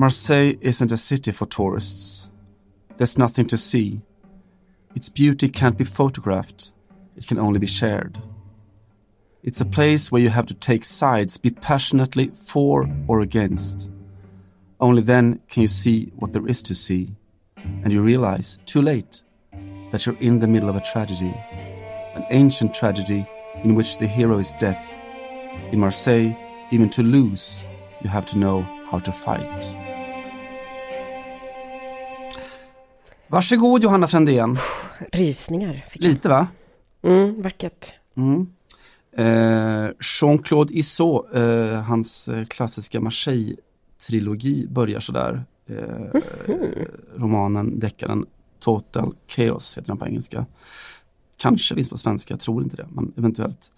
Marseille isn't a city for tourists. There's nothing to see. Its beauty can't be photographed. It can only be shared. It's a place where you have to take sides, be passionately for or against. Only then can you see what there is to see. And you realize, too late, that you're in the middle of a tragedy. An ancient tragedy in which the hero is death. In Marseille, even to lose, you have to know how to fight. Varsågod Johanna Frändén. Rysningar. Lite va? Mm, vackert. Mm. Eh, Jean-Claude Issot, eh, hans eh, klassiska Marseille-trilogi börjar sådär. Eh, romanen, deckaren Total Chaos heter den på engelska. Kanske finns på svenska, jag tror inte det, men eventuellt.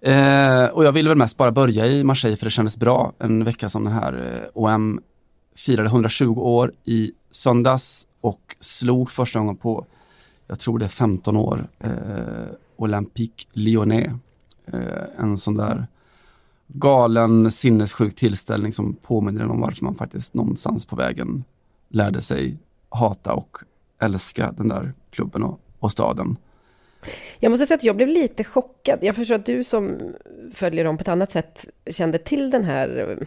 Eh, och jag ville väl mest bara börja i Marseille för det kändes bra en vecka som den här. Eh, OM firade 120 år i söndags och slog första gången på, jag tror det är 15 år, eh, Olympique Lyonnais. Eh, en sån där galen sinnessjuk tillställning som påminner en om varför man faktiskt någonstans på vägen lärde sig hata och älska den där klubben och, och staden. Jag måste säga att jag blev lite chockad. Jag förstår att du som följer dem på ett annat sätt kände till den här,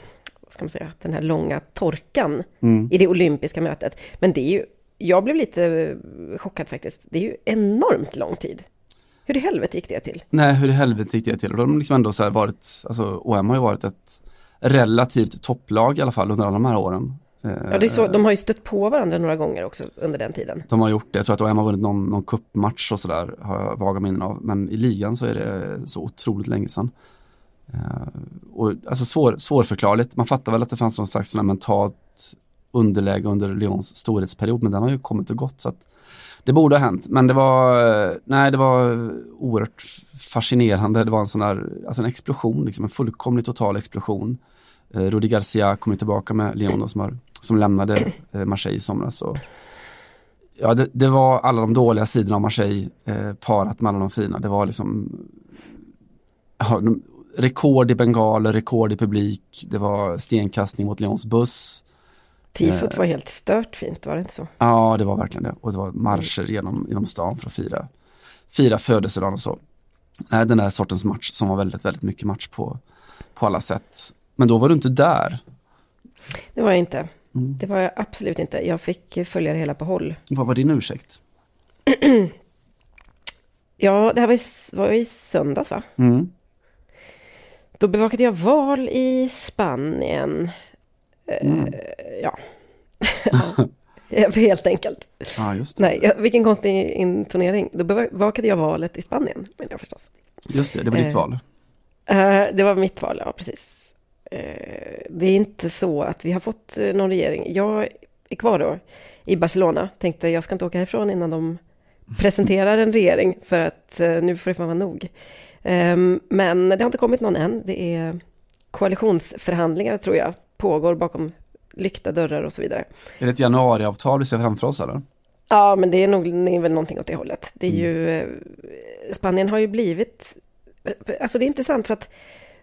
ska man säga, den här långa torkan Mm. i det olympiska mötet. Men det är ju, jag blev lite chockad faktiskt. Det är ju enormt lång tid. Hur i helvete gick det till? Nej, hur i helvete gick det till? Och de har liksom ändå så varit, alltså OM har ju varit ett relativt topplag i alla fall under alla de här åren. Eh, Ja, det är så, de har ju stött på varandra några gånger också under den tiden. De har gjort det, jag tror att OM har vunnit någon, någon cupmatch och sådär, har jag vaga minnen av. Men i ligan så är det så otroligt länge sedan. Eh, och alltså svår, svårförklarligt, man fattar väl att det fanns någon slags mentalt underläge under Lyons storhetsperiod, men den har ju kommit och gått. Så att det borde ha hänt, men det var, nej det var oerhört fascinerande. Det var en sån där, alltså en explosion, liksom en fullkomlig total explosion. Eh, Rudi Garcia kom ju tillbaka med Lyon som, har, som lämnade eh, Marseille i somras. Och, ja, det, det var alla de dåliga sidorna av Marseille eh, parat med alla de fina. Det var liksom ja, de, rekord i bengaler, rekord i publik. Det var stenkastning mot Lyons buss. Tifot Eh. var helt stört fint, var det inte så? Ja, det var verkligen det. Och det var marscher genom, genom stan för att fira, fira födelsedagen och så. Nej, den där sortens match som var väldigt, väldigt mycket match på, på alla sätt. Men då var du inte där. Det var jag inte. Mm. Det var jag absolut inte. Jag fick följa det hela på håll. Vad var din ursäkt? Ja, det här var i, var i söndags va? Mm. Då bevakade jag val i Spanien. Eh, Mm. Ja. Ja, Helt enkelt. Det. Nej, vilken konstig intonering. Då bevakade jag valet i Spanien, men jag förstås. Just det, det var ditt Eh, val. Eh, det var mitt val, ja precis. Det är inte så att vi har fått någon regering. Jag är kvar då i Barcelona. Tänkte jag ska inte åka härifrån innan de presenterar en regering för att nu får det fan vara nog. Ehm, men det har inte kommit någon än. Det är koalitionsförhandlingar tror jag pågår bakom lyckta dörrar och så vidare. Är det ett januariavtal vi ser framför oss eller? Ja, men det är nog det är väl någonting åt det hållet. Det är ju, eh, Spanien har ju blivit, alltså det är intressant för att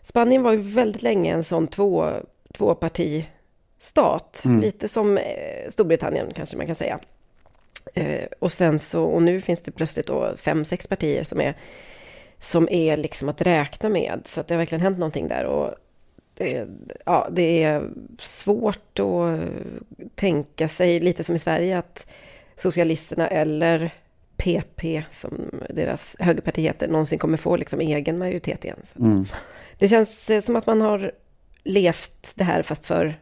Spanien var ju väldigt länge en sån två, tvåpartistat. Mm. Lite som eh, Storbritannien kanske man kan säga. Eh, och sen så, och nu finns det plötsligt då fem, sex partier som är, som är liksom att räkna med. Så att det har verkligen hänt någonting där. Och det, ja, det är svårt att tänka sig, lite som i Sverige, att Socialisterna eller PP, som deras högerparti heter, någonsin kommer få liksom egen majoritet igen. Så Mm. det känns som att man har levt det här fast för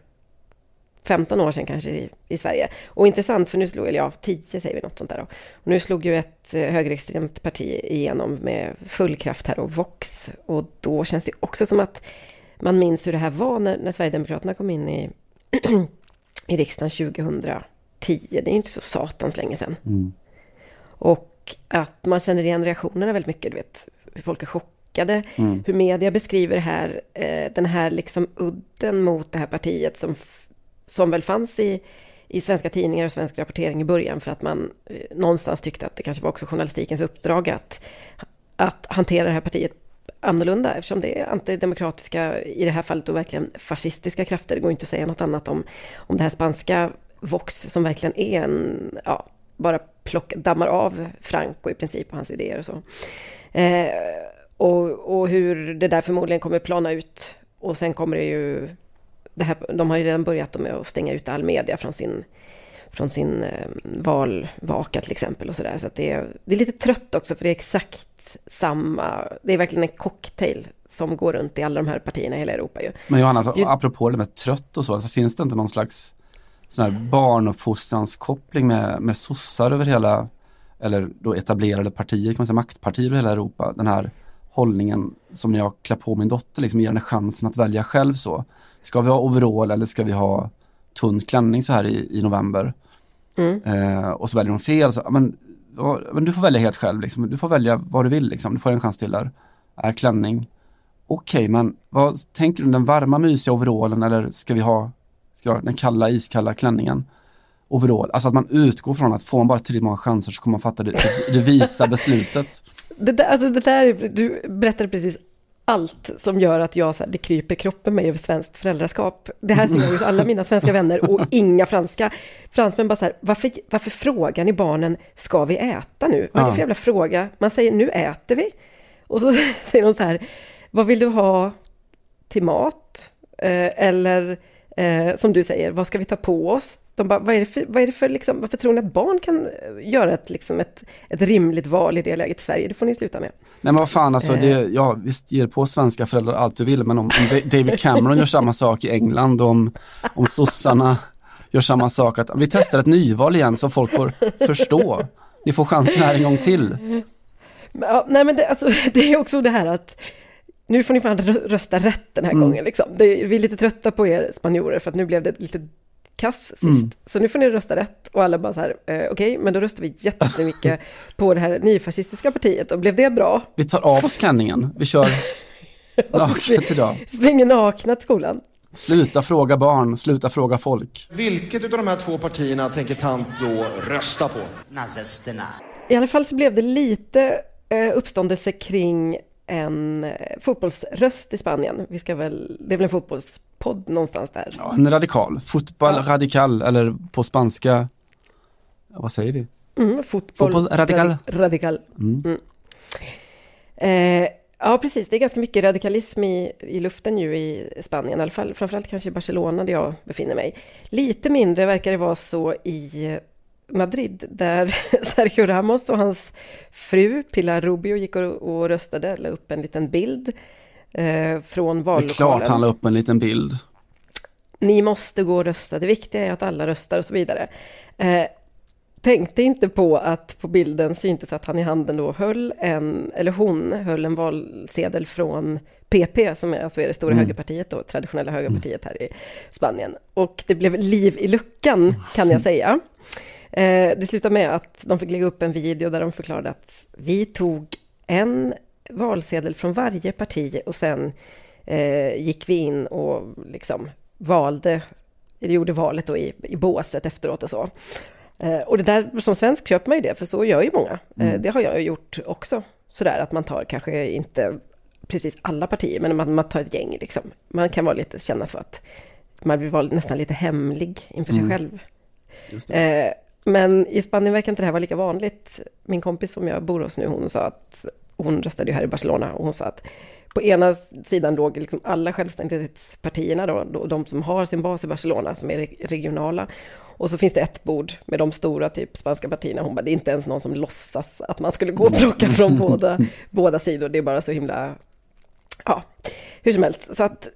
15 år sedan kanske i, i Sverige. Och intressant för nu slog, eller ja, 10 säger vi något sånt där då. Och nu slog ju ett eh, högerextremt parti igenom med full kraft här och Vox. Och då känns det också som att man minns hur det här var när, när Sverigedemokraterna kom in i, i riksdagen 2010. Det är inte så satans länge sedan. Mm. Och att man känner igen reaktionerna väldigt mycket, du vet, hur folk är chockade, Mm. hur media beskriver här, eh, den här liksom udden mot det här partiet som, som väl fanns i, i svenska tidningar och svensk rapportering i början för att man eh, någonstans tyckte att det kanske var också journalistikens uppdrag att, att hantera det här partiet annorlunda eftersom det är antidemokratiska, i det här fallet då verkligen fascistiska krafter. Det går inte att säga något annat om, om det här spanska Vox som verkligen är en, ja, bara plock, dammar av Franco i princip och hans idéer och så. Eh, och, och hur det där förmodligen kommer plana ut. Och sen kommer det ju... Det här, de har ju redan börjat med att stänga ut all media från sin, från sin eh, valvaka till exempel. och så där. Så det, är, det är lite trött också för det är exakt samma... Det är verkligen en cocktail som går runt i alla de här partierna i hela Europa. Ju. Men Johanna, alltså, apropå det med trött och så, alltså, finns det inte någon slags sån här barnuppfostranskoppling med, med sossar över hela, eller då etablerade partier, kan man säga maktpartier över hela Europa. Den här hållningen som jag klär på min dotter, liksom ger henne chansen att välja själv så. Ska vi ha overall eller ska vi ha tunn klänning så här i, i november? Mm. Eh, och så väljer hon fel, så, men, men du får välja helt själv, liksom. du får välja vad du vill, liksom. du får en chans till där. Är klänning. Okej, okay, men vad tänker du, den varma mysiga overallen eller ska vi ha ska ha den kalla iskalla klänningen? Overall, alltså att man utgår från att får man bara tillräckligt många chanser så kommer man fatta det, det, visa beslutet. Det där, alltså det där, du berättade precis allt som gör att jag, så här, det kryper kroppen mig över svenskt föräldraskap. Det här ser jag hos alla mina svenska vänner och inga franska. Fransmän bara så här, varför, varför frågar ni barnen, ska vi äta nu? Vad är det för jävla fråga? Man säger, nu äter vi. Och så säger de så här, vad vill du ha till mat? Eh, eller eh, som du säger, vad ska vi ta på oss? De bara, vad är det för, vad är det för liksom, varför tror ni att barn kan eh, göra ett, liksom ett, ett rimligt val i det läget i Sverige? Det får ni sluta med. Nej men vad fan alltså, det, eh. ja visst ger på svenska föräldrar allt du vill, men om, om David Cameron gör samma sak i England, om, om sossarna gör samma sak, att vi testar ett nyval igen så folk får förstå. Ni får chansen här en gång till. Ja, nej men det, alltså, det är också det här att nu får ni fan rösta rätt den här mm. gången. Liksom. Det, vi är lite trötta på er spanjorer för att nu blev det lite kass sist. Mm. Så nu får ni rösta rätt. Och alla bara så här, eh, okej, okay, men då röstar vi jättemycket på det här nyfascistiska partiet. Och blev det bra? Vi tar av oss klänningen. Vi kör naket idag. Springer nakna till skolan. Sluta fråga barn, sluta fråga folk. Vilket av de här två partierna tänker tant då rösta på? Nazisterna. I alla fall så blev det lite eh, uppståndelse kring en eh, fotbollsröst i Spanien. Vi ska väl, det är väl en fotbollspodd någonstans där? Ja, en radikal. Fotboll ja. radikal eller på spanska, vad säger vi? Mm, fotboll, fotboll radikal. radikal. Mm. Mm. Eh, ja, precis. Det är ganska mycket radikalism i, i luften ju i Spanien, i alla fall. Framförallt kanske i Barcelona där jag befinner mig. Lite mindre verkar det vara så i Madrid där Sergio Ramos och hans fru Pilar Rubio gick och, och röstade, la upp en liten bild eh, från vallokalen. Det är klart han la upp en liten bild. Ni måste gå och rösta, det viktiga är att alla röstar och så vidare. Eh, tänkte inte på att på bilden syntes att han i handen då höll en, eller hon höll en valsedel från PP, som är, alltså är det stora mm. högerpartiet då, traditionella högerpartiet här i Spanien. Och det blev liv i luckan, kan jag säga. Eh, det slutade med att de fick lägga upp en video där de förklarade att vi tog en valsedel från varje parti och sen eh, gick vi in och liksom valde, gjorde valet då i, i båset efteråt och så. Eh, och det där, som svensk köper man ju det, för så gör ju många. Eh, mm. det har jag gjort också. Sådär att man tar kanske inte precis alla partier, men man, man tar ett gäng liksom. Man kan vara lite, känna så att man vara nästan lite hemlig inför sig mm. själv. Eh, men i Spanien verkar inte det här vara lika vanligt. Min kompis som jag bor hos nu, hon sa att hon röstade ju här i Barcelona och hon sa att på ena sidan låg liksom alla självständighetspartierna, då, de som har sin bas i Barcelona, som är regionala. Och så finns det ett bord med de stora typ spanska partierna. Hon bara, det är inte ens någon som låtsas att man skulle gå och plocka från båda, båda sidor. Det är bara så himla... Ja, hur som helst. Så att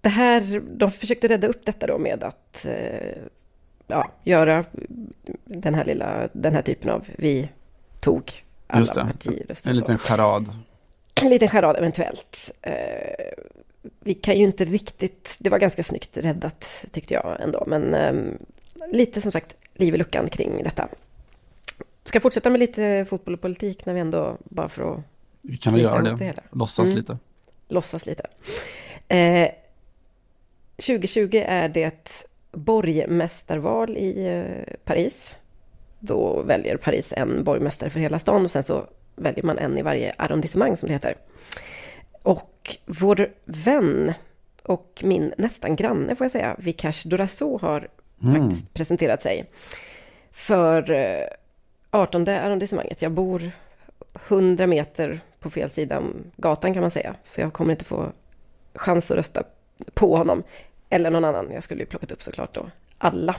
det här, de försökte rädda upp detta då med att eh, ja, göra den här lilla, den här typen av vi tog alla Just det. partiröster. En liten charad. En liten charad eventuellt. Eh, vi kan ju inte riktigt, det var ganska snyggt räddat tyckte jag ändå, men eh, lite som sagt liv i luckan kring detta. Ska fortsätta med lite fotboll och politik när vi ändå, bara för att... Vi kan väl göra det, det låtsas mm. lite. Låtsas lite. Eh, 2020 är det borgmästarval i eh, Paris. Då väljer Paris en borgmästare för hela stan och sen så väljer man en i varje arrondissement som det heter. och vår vän och min nästan granne får jag säga, Vikash Doraso har mm. faktiskt presenterat sig för 18 eh, arrondissemanget. Jag bor 100 meter på fel sida om gatan kan man säga, så jag kommer inte få chans att rösta på honom eller någon annan. Jag skulle ju plockat upp såklart då alla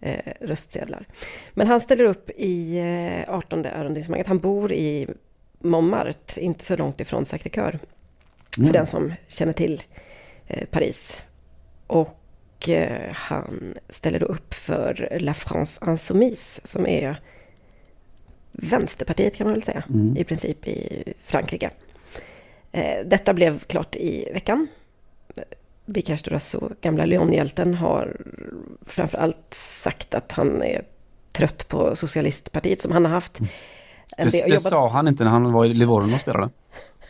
eh, röstsedlar. Men han ställer upp i eh, 18 arrondissemanget. Han bor i Montmartre, inte så långt ifrån Sacré-Cœur. Mm. För den som känner till eh, Paris. Och eh, han ställer då upp för La France Insoumise som är Vänsterpartiet kan man väl säga, mm. i princip i Frankrike. Eh, detta blev klart i veckan. Vikash Dorasso, gamla Lyonhjälten, har framför allt sagt att han är trött på socialistpartiet som han har haft. Mm. Det, det jobbat... sa han inte när han var i Livorno och spelade.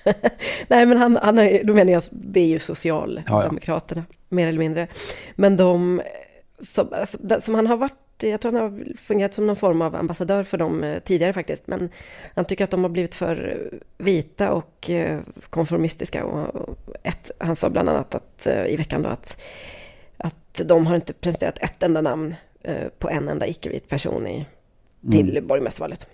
Nej, men han, han är, då menar jag, det är ju Socialdemokraterna, ja, ja. mer eller mindre. Men de som, alltså, som han har varit jag tror han har fungerat som någon form av ambassadör för dem eh, tidigare faktiskt. Men han tycker att de har blivit för vita och eh, konformistiska. Och ett, han sa bland annat att, eh, i veckan då att, att de har inte presenterat ett enda namn på en enda icke-vit person i, till mm. borgmästarvalet.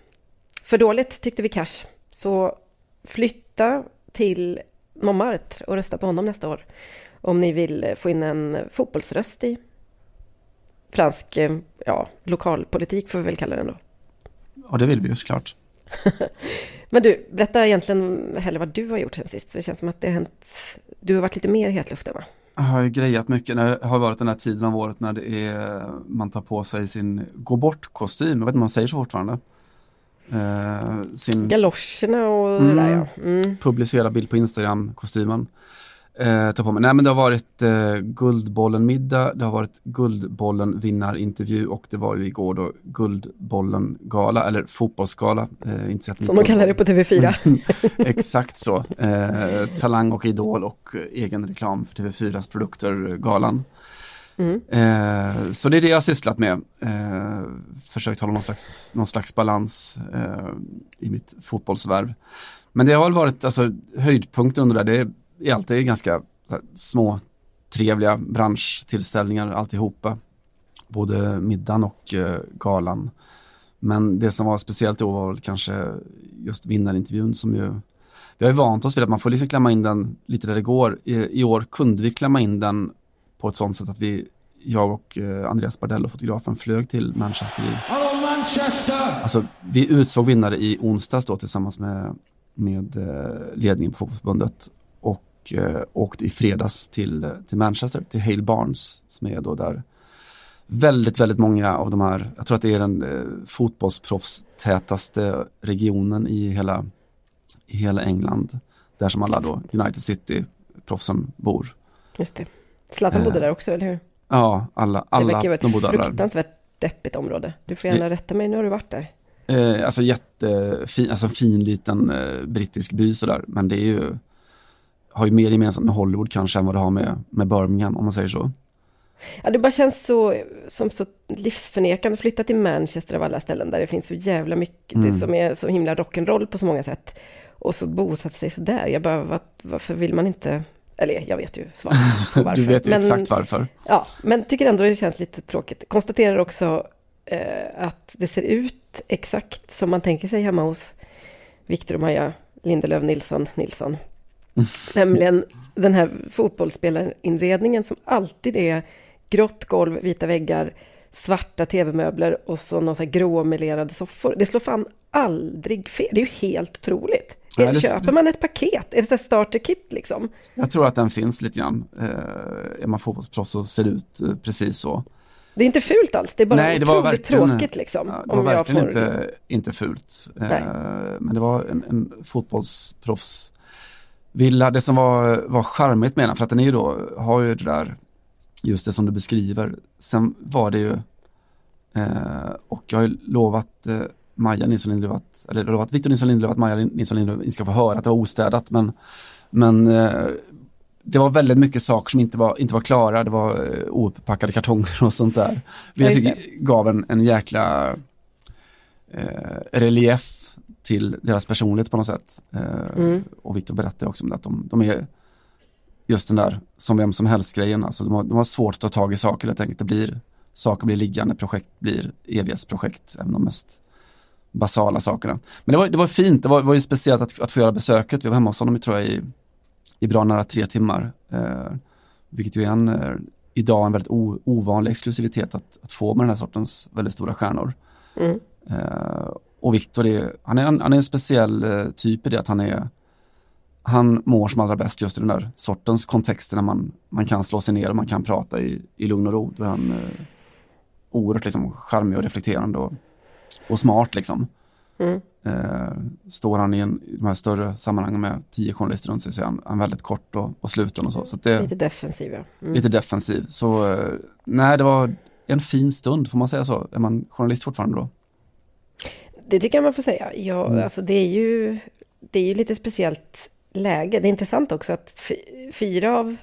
För dåligt tyckte vi Cash. Så flytta till Montmartre och rösta på honom nästa år. Om ni vill få in en fotbollsröst i fransk eh, ja, lokalpolitik får vi väl kalla den då. Ja, det vill vi ju såklart. Men du, berätta egentligen heller vad du har gjort sen sist, för det känns som att det har hänt, du har varit lite mer i hetluften va? Jag har ju grejat mycket, det har varit den här tiden av året när det är, man tar på sig sin gå bort-kostym, jag vet inte om man säger så fortfarande. Eh, sin... Galoscherna och mm, det där ja. Mm. Publicera bild på Instagram-kostymen eh, ta på mig. Nej men det har varit eh, Guldbollen-middag, det har varit Guldbollen-vinnarintervju och det var ju igår då Guldbollen-gala, eller fotbollsgala. Eh, inte Som de kallar det på TV4. Exakt så. Eh, talang och Idol och egen reklam för TV4s produkter, galan. Mm. Eh, så det är det jag har sysslat med. Eh, försökt hålla någon slags, någon slags balans eh, i mitt fotbollsvärv. Men det har väl varit alltså, höjdpunkten under det. det är alltid ganska här, små trevliga branschtillställningar alltihopa. Både middagen och eh, galan. Men det som var speciellt då var kanske just vinnarintervjun som ju vi har ju vant oss vid att man får liksom klämma in den lite där det går. I, i år kunde vi klämma in den på ett sånt sätt att vi, jag och eh, Andreas Bardello, fotografen, flög till Manchester. Hallå Manchester! Alltså, vi utsåg vinnare i onsdags då tillsammans med, med eh, ledningen på fotbollsförbundet eh, åkte i fredags till, till Manchester, till Hale Barnes som är då där väldigt, väldigt många av de här, jag tror att det är den eh, fotbollsproffstätaste regionen i hela, i hela England. Där som alla då United City-proffsen bor. Just det. Zlatan bodde eh, där också, eller hur? Ja, alla, alla det verkar vara ett fruktansvärt deppigt område. Du får gärna rätta mig, nu har du varit där. Eh, alltså jättefin, alltså fin liten eh, brittisk by sådär, men det är ju har ju mer gemensamt med Hollywood kanske än vad det har med, med Birmingham om man säger så. Ja, det bara känns så, som så livsförnekande att flytta till Manchester av alla ställen där det finns så jävla mycket, mm. det som är så himla rock'n'roll på så många sätt. Och så bosatt sig så där. Jag bara, var, varför vill man inte, eller jag vet ju svaret på varför. du vet ju men, exakt varför. Ja, men tycker ändå det känns lite tråkigt. Konstaterar också eh, att det ser ut exakt som man tänker sig hemma hos Victor och Maja Lindelöf Nilsson Nilsson. Nämligen den här fotbollsspelarinredningen som alltid är grått golv, vita väggar, svarta tv-möbler och så här gråmelerade soffor. Det slår fan aldrig fel. Det är ju helt otroligt. Nej, det... Köper man ett paket? Är det ett starter-kit liksom? Jag tror att den finns lite grann. Eh, är man fotbollsproffs så ser det ut eh, precis så. Det är inte fult alls, det är bara Nej, det var otroligt tråkigt liksom. Ja, det var verkligen får... inte, inte fult. Eh, men det var en, en fotbollsproffs Villa, det som var, var charmigt med den, för att den är ju då, har ju det där, just det som du beskriver. Sen var det ju, eh, och jag har ju lovat eh, Maja Nilsson Lindelöf att, eller lovat Victor Nilsson Lindelöf att Maja Nilsson Lindelöf ska få höra att det var ostädat, men, men eh, det var väldigt mycket saker som inte var, inte var klara, det var eh, opackade kartonger och sånt där. Vilket jag tycker gav en, en jäkla eh, relief till deras personlighet på något sätt. Eh, mm. Och Viktor berättade också om det, att de, de, är just den där som vem som helst grejen. Alltså de har, de har svårt att ta tag i saker helt enkelt. Det blir, saker blir liggande, projekt blir evighetsprojekt, även de mest basala sakerna. Men det var, det var fint, det var, var ju speciellt att, att få göra besöket. Vi var hemma hos honom tror jag i, i bra nära tre timmar. Eh, vilket ju är en, eh, idag en väldigt o, ovanlig exklusivitet att, att få med den här sortens väldigt stora stjärnor. Mm. Eh, och Viktor, är, han, är en, han är en speciell eh, typ i det att han är han mår som allra bäst just i den där sortens kontexter när man, man kan slå sig ner och man kan prata i, i lugn och ro. Då är han eh, oerhört liksom, charmig och reflekterande och, och smart liksom. Mm. Eh, står han i, en, i de här större sammanhangen med tio journalister runt sig så är han, han väldigt kort och, och sluten och så. så det, lite defensiv ja. Mm. Lite defensiv. Så eh, nej, det var en fin stund, får man säga så? Är man journalist fortfarande då? Det tycker jag man får säga. Ja, mm. alltså det är ju, det är ju lite speciellt läge. Det är intressant också att fyra av,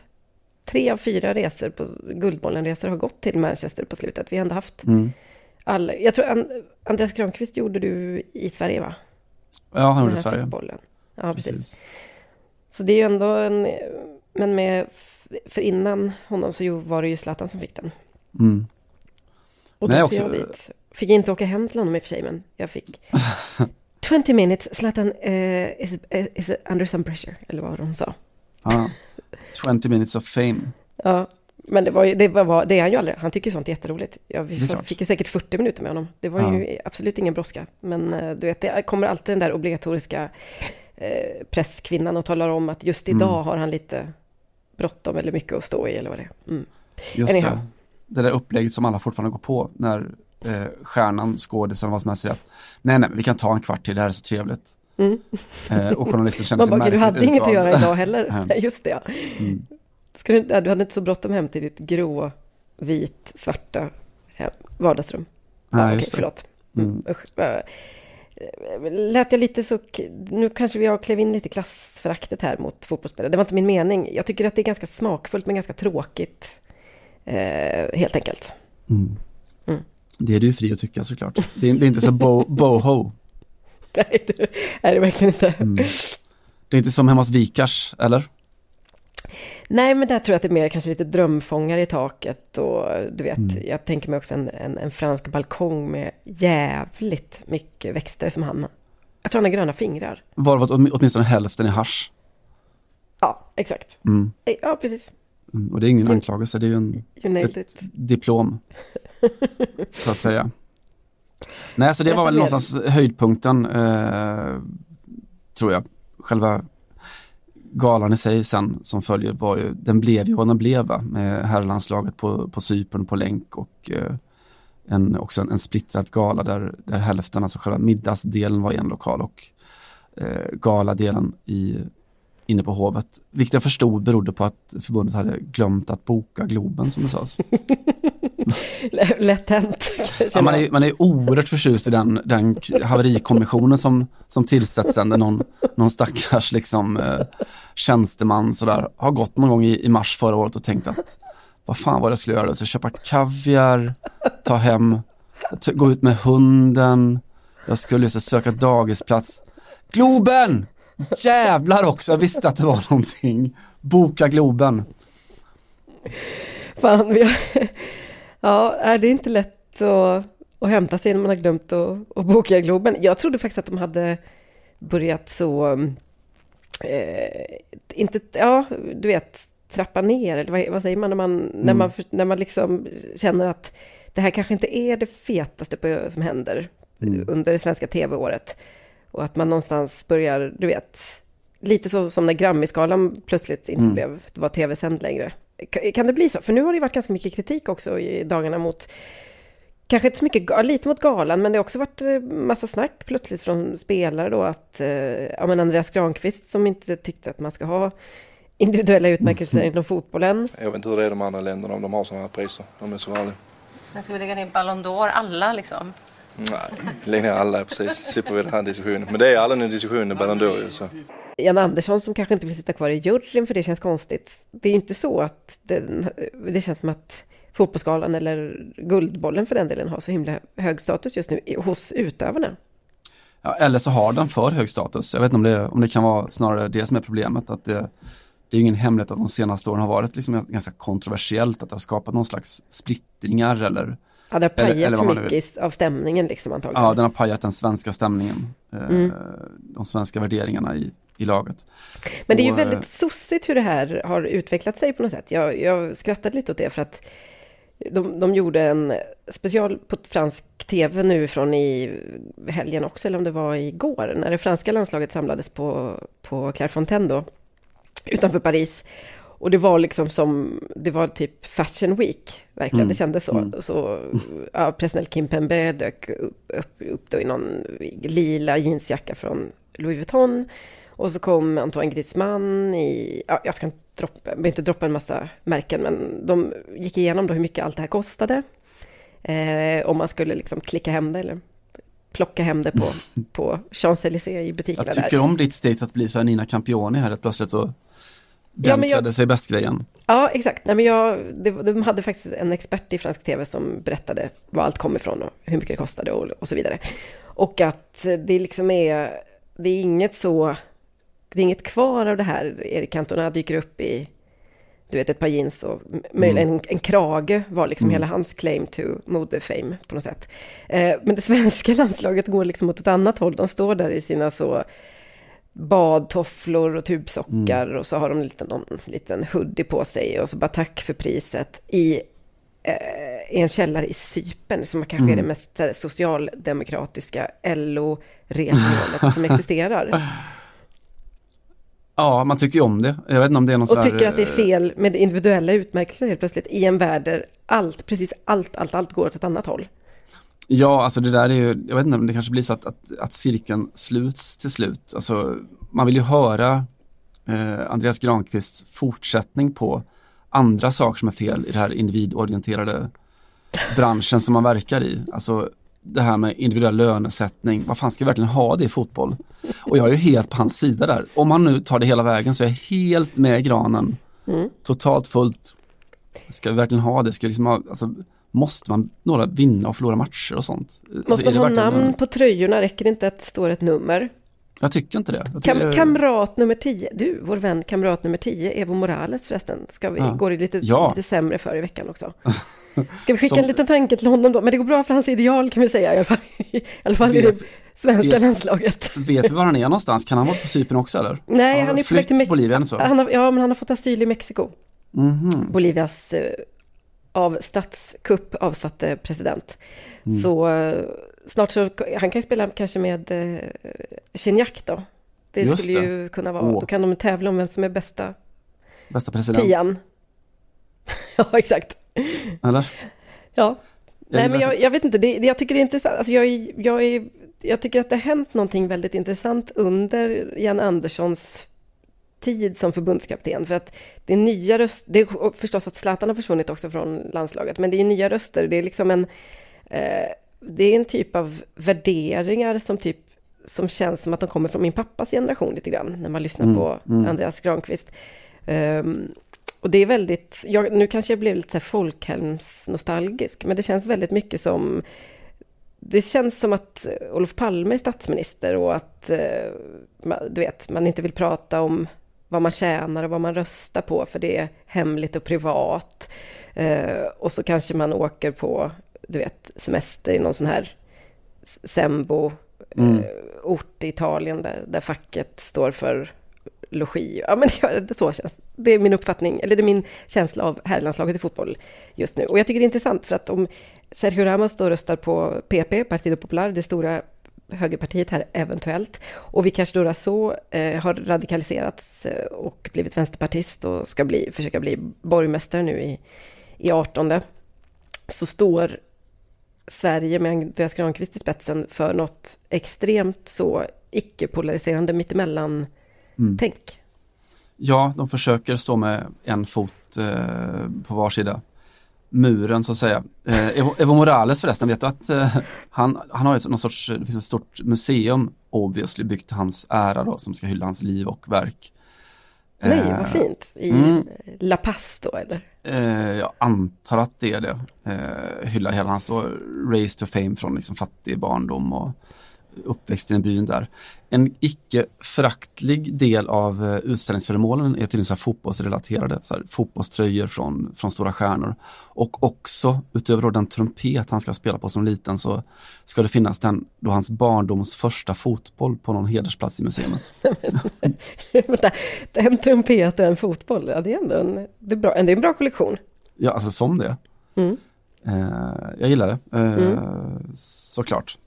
tre av fyra resor på Guldbollen-resor har gått till Manchester på slutet. Vi har ändå haft mm. alla. Jag tror Andreas Granqvist gjorde du i Sverige va? Ja, han gjorde i Sverige. Bollen. Ja, precis. precis. Så det är ju ändå en, men med, för innan honom så var det ju Zlatan som fick den. Mm. Och då Nej, också... dit. Fick inte åka hem till honom i och för sig, men jag fick 20 minutes, Zlatan uh, is, uh, is under some pressure, eller vad de sa. Ah, 20 minutes of fame. Ja, men det, var ju, det, var, det är han ju aldrig. Han tycker sånt är jätteroligt. Jag fick ju säkert 40 minuter med honom. Det var ja. ju absolut ingen brådska. Men uh, du vet, det kommer alltid den där obligatoriska presskvinnan och talar om att just idag mm. har han lite bråttom eller mycket att stå i eller vad det är. Mm. Just det. Det där upplägget som alla fortfarande går på när eh, stjärnan, skådisen, vad som helst att nej, nej, vi kan ta en kvart till, det här är så trevligt. Mm. Eh, och journalisten känner sig märkligt Du hade inget att göra idag heller. Just det, ja. Mm. du, du hade inte så bråttom hem till ditt grå, vit, svarta hem, vardagsrum? Nej, ja, just okej, förlåt. Mm. mm. Usch. Lät jag lite så, nu kanske vi har klev in lite i klassföraktet här mot fotbollsspelare. Det var inte min mening. Jag tycker att det är ganska smakfullt men ganska tråkigt. Eh, helt enkelt. Mm. Det är du fri att tycka såklart. Det är, det är inte så bo, boho. Nej, det är det verkligen inte. Mm. Det är inte som hemma hos Vikars, eller? Nej, men där tror jag att det är mer kanske lite drömfångare i taket och du vet, mm. jag tänker mig också en, en, en, fransk balkong med jävligt mycket växter som han. Jag tror han har gröna fingrar. Varav åtminstone hälften är hash. Ja, exakt. Mm. Ja, precis. Mm, och det är ingen anklagelse, det är ju en, ett it. diplom. så att säga. Nej, så det var väl någonstans höjdpunkten, eh, tror jag. Själva galan i sig sen som följer var ju, den blev ju vad den blev va? med herrlandslaget på, på Cypern på länk och eh, en, också en, en splittrad gala där, där hälften, alltså själva middagsdelen var i en lokal och eh, galadelen i inne på Hovet. Vilket jag förstod berodde på att förbundet hade glömt att boka Globen som det sades. Lätt hänt. Ja, man, är, man är oerhört förtjust i den, den haverikommissionen som, som tillsätts sen, där någon, någon stackars liksom, eh, tjänsteman sådär, har gått någon gång i, i mars förra året och tänkt att vad fan var det jag skulle göra? Så köpa kaviar, ta hem, gå ut med hunden, jag skulle just söka dagisplats. Globen! Jävlar också, jag visste att det var någonting. Boka Globen. Fan, vi har... Ja, är det inte lätt att, att hämta sig när man har glömt att, att boka Globen? Jag trodde faktiskt att de hade börjat så... Eh, inte, ja, du vet, trappa ner, eller vad, vad säger man när man, mm. när man, när man liksom känner att det här kanske inte är det fetaste på, som händer mm. under det svenska tv-året. Och att man någonstans börjar, du vet, lite så som när Grammisgalan plötsligt inte mm. blev, var tv-sänd längre. Kan det bli så? För nu har det varit ganska mycket kritik också i dagarna mot Kanske inte så mycket, lite mot galan, men det har också varit eh, massa snack plötsligt från spelare då att, eh, ja men Andreas Granqvist som inte tyckte att man ska ha individuella utmärkelser mm. inom fotbollen. Jag vet inte hur det är i de andra länderna om de har sådana här priser, om jag är så ärlig. Men ska vi lägga ner Ballon d'Or, alla liksom? Nej, lägg ner alla precis, slipper vi den här diskussionen. Men det är alla nu diskussioner Ballon d'Or så. Jan Andersson som kanske inte vill sitta kvar i juryn för det känns konstigt. Det är ju inte så att det, det känns som att Fotbollsgalan eller Guldbollen för den delen har så himla hög status just nu hos utövarna. Ja, eller så har den för hög status. Jag vet inte om det, om det kan vara snarare det som är problemet. Att det, det är ingen hemlighet att de senaste åren har varit liksom ganska kontroversiellt. Att det har skapat någon slags splittringar eller Ja, det har pajat eller vad för mycket av stämningen liksom antagligen. Ja, den har pajat den svenska stämningen. eh, Mm. De svenska värderingarna i, i laget. Men det är ju Och, eh, väldigt sossigt hur det här har utvecklat sig på något sätt. Jag, jag skrattade lite åt det för att de, de gjorde en special på fransk tv nu från i helgen också, eller om det var igår, när det franska landslaget samlades på, på Clairefontaine då, utanför Paris. Och det var liksom som, det var typ Fashion Week, verkligen, Mm. det kändes så. Mm. Så ja, president Kim Pembe dök upp, upp, upp då i någon lila jeansjacka från Louis Vuitton. Och så kom Antoine Griezmann i, ja, jag ska inte droppa, inte droppa en massa märken, men de gick igenom då hur mycket allt det här kostade. Eh, om man skulle liksom klicka hem det eller plocka hem det på, på Champs-Élysées i butikerna Jag där. tycker om ditt state att bli så här Nina Campioni här rätt plötsligt och den Ja, jag- sig bäst-grejen. Ja, exakt. Nej, men jag, det, de hade faktiskt en expert i fransk tv som berättade var allt kom ifrån och hur mycket det kostade och, och så vidare. Och att det liksom är, det är inget så, det är inget kvar av det här. Erik Cantona dyker upp i, du vet, ett par jeans och möjligen en, en krage var liksom Mm. hela hans claim to modefame på något sätt. Eh, men det svenska landslaget går liksom åt ett annat håll. De står där i sina så badtofflor och tubsockar och så har de en liten, någon liten hoodie på sig och så bara tack för priset i, eh, i en källare i Cypern som kanske är Mm. det mest så här, socialdemokratiska LO-resmålet som existerar. Ja, man tycker ju om det. Jag vet inte om det är någon Och sån här, tycker att det är eh, fel med individuella utmärkelser helt plötsligt i en värld där allt, precis allt, allt, allt går åt ett annat håll. Ja, alltså det där är ju, jag vet inte om det kanske blir så att, att, att cirkeln sluts till slut. Alltså, man vill ju höra eh, Andreas Granqvists fortsättning på andra saker som är fel i det här individorienterade branschen som man verkar i. Alltså det här med individuell lönesättning, vad fan ska vi verkligen ha det i fotboll? Och jag är ju helt på hans sida där. Om han nu tar det hela vägen så är jag helt med granen. Mm. Totalt fullt. Ska vi verkligen ha det? Ska vi liksom ha, alltså, måste man några vinna och förlora matcher och sånt? Alltså, Måste det man ha namn på tröjorna? Räcker det inte att det står ett nummer? Jag tycker inte det. Jag Kam tycker- kamrat nummer 10, du, vår vän kamrat nummer 10, Evo Morales förresten, ska vi, Ja. går det lite, Ja. lite sämre för i veckan också. Ska vi skicka Som- en liten tanke till honom då? Men det går bra för hans ideal kan vi säga, i alla fall, i alla fall i Vet- det svenska vet- landslaget. Vet vi var han är någonstans? Kan han vara på Cypern också eller? Nej, Har han är på väg till eller så? han har, Ja, men han har fått asyl i Mexiko. Mhm. Bolivias eh, av statskupp avsatte president. Mm. Så eh, snart så, han kan ju spela kanske med eh, Gignac då. Det Just skulle det. ju kunna vara, Åh. då kan de tävla om vem som är bästa Bästa president. tian. ja, exakt. Eller? Ja. Nej, men jag, jag vet inte, det, det, jag tycker det är intressant. Alltså jag, jag, är, jag tycker att det har hänt någonting väldigt intressant under Jan Anderssons tid som förbundskapten. För att det är nya röster, det är förstås att Zlatan har försvunnit också från landslaget, men det är nya röster. Det är liksom en, eh, det är en typ av värderingar som typ som känns som att de kommer från min pappas generation lite grann, när man lyssnar Mm, på mm. Andreas Granqvist. Ehm, och det är väldigt, jag, nu kanske jag blev lite så här folkhemsnostalgisk, men det känns väldigt mycket som det känns som att Olof Palme är statsminister och att eh, du vet, man inte vill prata om vad man tjänar och vad man röstar på för det är hemligt och privat. Eh, och så kanske man åker på, du vet, semester i någon sån här Sembo Mm. eh, i Italien där, där facket står för logi. Ja, men det- så känns det. Det är min uppfattning, eller det är min känsla av herrlandslaget i fotboll just nu. Och jag tycker det är intressant för att om Sergio Ramos då röstar på PP, Partido Popular, det stora högerpartiet här eventuellt, och Vicash Duraso eh, har radikaliserats eh, och blivit vänsterpartist och ska bli, försöka bli borgmästare nu i, i 18 så står Sverige med Andreas Granqvist i spetsen för något extremt så icke-polariserande mittemellan Mm. Ja, de försöker stå med en fot eh, på var sida muren så att säga. Eh, Evo, Evo Morales förresten, vet du att eh, han, han har ju någon sorts, det finns ett stort museum obviously byggt hans ära då som ska hylla hans liv och verk. Nej, Eh, vad fint. I mm. La Paz då, eller? Eh, jag antar att det är det. Eh, hyllar hela hans då, race to fame från liksom fattig barndom och uppväxt i byn där. En icke föraktlig del av eh, utställningsföremålen är tydligen så här fotbollsrelaterade, så här fotbollströjor från, från stora stjärnor. Och också utöver då den trumpet han ska spela på som liten så ska det finnas den, då hans barndoms första fotboll på någon hedersplats i museet. En trumpet och en fotboll, ja, det är ändå en, det är bra, det är en bra kollektion. Ja, alltså som det. Mm. Eh, jag gillar det, eh, Mm. såklart.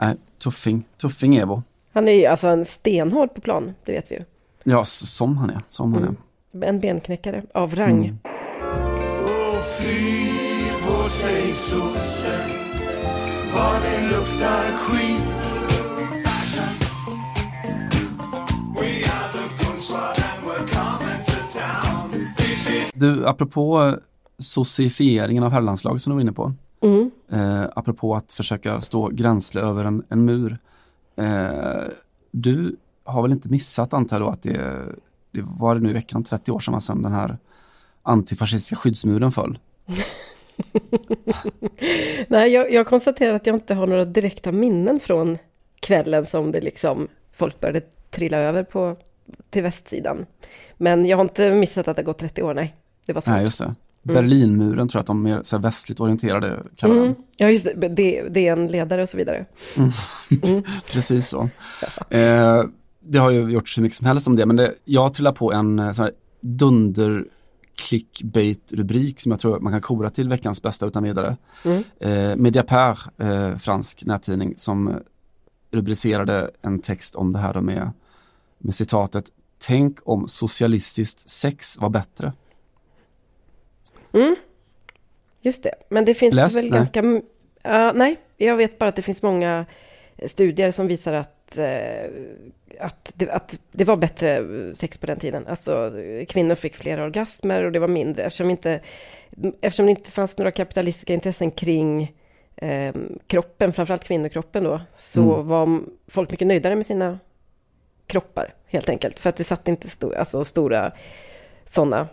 Nej, tuffing, tuffing Evo. Han är ju alltså en stenhård på plan, det vet vi ju. Ja, som han är, som han är. Mm. En benknäckare av rang. Mm. Och fly på sig sossen Vad det luktar skit Du, apropå eh, socifieringen av herrlandslaget som du var inne på. Mm. Eh, apropå att försöka stå gränsle över en, en mur. Eh, du har väl inte missat antar jag då att det, det var det nu i veckan 30 år sedan, sedan den här antifascistiska skyddsmuren föll. Nej, jag, jag konstaterar att jag inte har några direkta minnen från kvällen som det liksom folk började trilla över på till västsidan. Men jag har inte missat att det gått 30 år, nej. Det var svårt. Nej, just det. Berlinmuren tror jag att de mer så här, västligt orienterade kallar Mm. den. Ja, just det. det. Det är en ledare och så vidare. Precis så. Eh, det har ju gjorts hur mycket som helst om det, men det, jag trillar på en eh, sån här dunder clickbait-rubrik som jag tror man kan kora till veckans bästa utan vidare. Mm. Eh, Mediapart, eh, fransk nättidning, som rubricerade en text om det här då med, med citatet Tänk om socialistiskt sex var bättre. Mm. Just det. Men det finns Läs? väl Nej. ganska... Ja, nej, jag vet bara att det finns många studier som visar att, eh, att, det, att det var bättre sex på den tiden. Alltså kvinnor fick fler orgasmer och det var mindre eftersom, inte, eftersom det inte fanns några kapitalistiska intressen kring eh, kroppen, framförallt kvinnokroppen då, så Mm. var folk mycket nöjdare med sina kroppar helt enkelt. För att det satt inte sto- alltså, stora sådana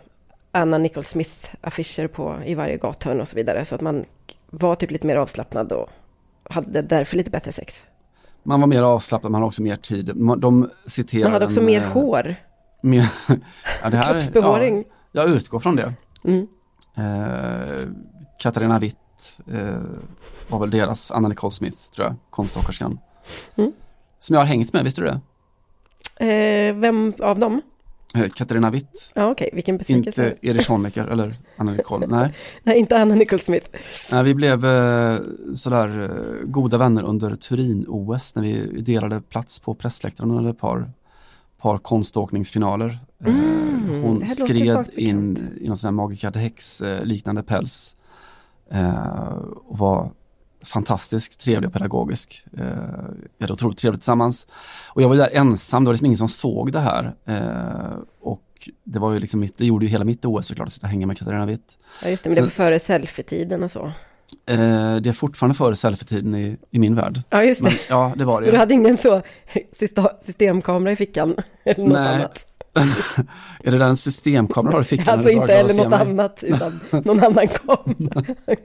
Anna Nicole Smith-affischer på i varje gathörn och så vidare. Så att man var typ lite mer avslappnad och hade därför lite bättre sex. Man var mer avslappnad, man hade också mer tid. De citerar Man hade också en, mer eh, hår, Mer, ja, det här, kroppsbehåring. Ja, jag utgår från det. Mm. Eh, Katarina Witt eh, var väl deras Anna Nicole Smith, tror jag, konståkerskan. Mm. Som jag har hängt med, visste du det? Eh, vem av dem? Eh, Katarina Witt, Ja, okej, vilken besvikelse. inte Erich Honecker eller Anna Nicole. Nej, Nej, inte Anna Nicole Smith. Nej vi blev eh, sådär eh, goda vänner under Turin-OS när vi delade plats på pressläktaren under ett par, par konståkningsfinaler. Mm, hon skred in i någon sån här Magica de Hex eh, liknande päls och var fantastiskt trevlig och pedagogisk. Eh, vi hade otroligt trevligt tillsammans. Och jag var där ensam, det var liksom ingen som såg det här. Eh, och det var ju liksom mitt, det gjorde ju hela mitt OS såklart, att sitta och hänga med Katarina Witt. Ja, just det, men det var Så- före selfie-tiden och så. Eh, det är fortfarande före selfie-tiden i, i min värld. Ja, just det. Men ja, det var det Du hade ingen så systemkamera i fickan? Eller något Nej. annat? är det där en systemkamera du har i fickan? Alltså inte eller något mig? annat, utan någon annan kamera.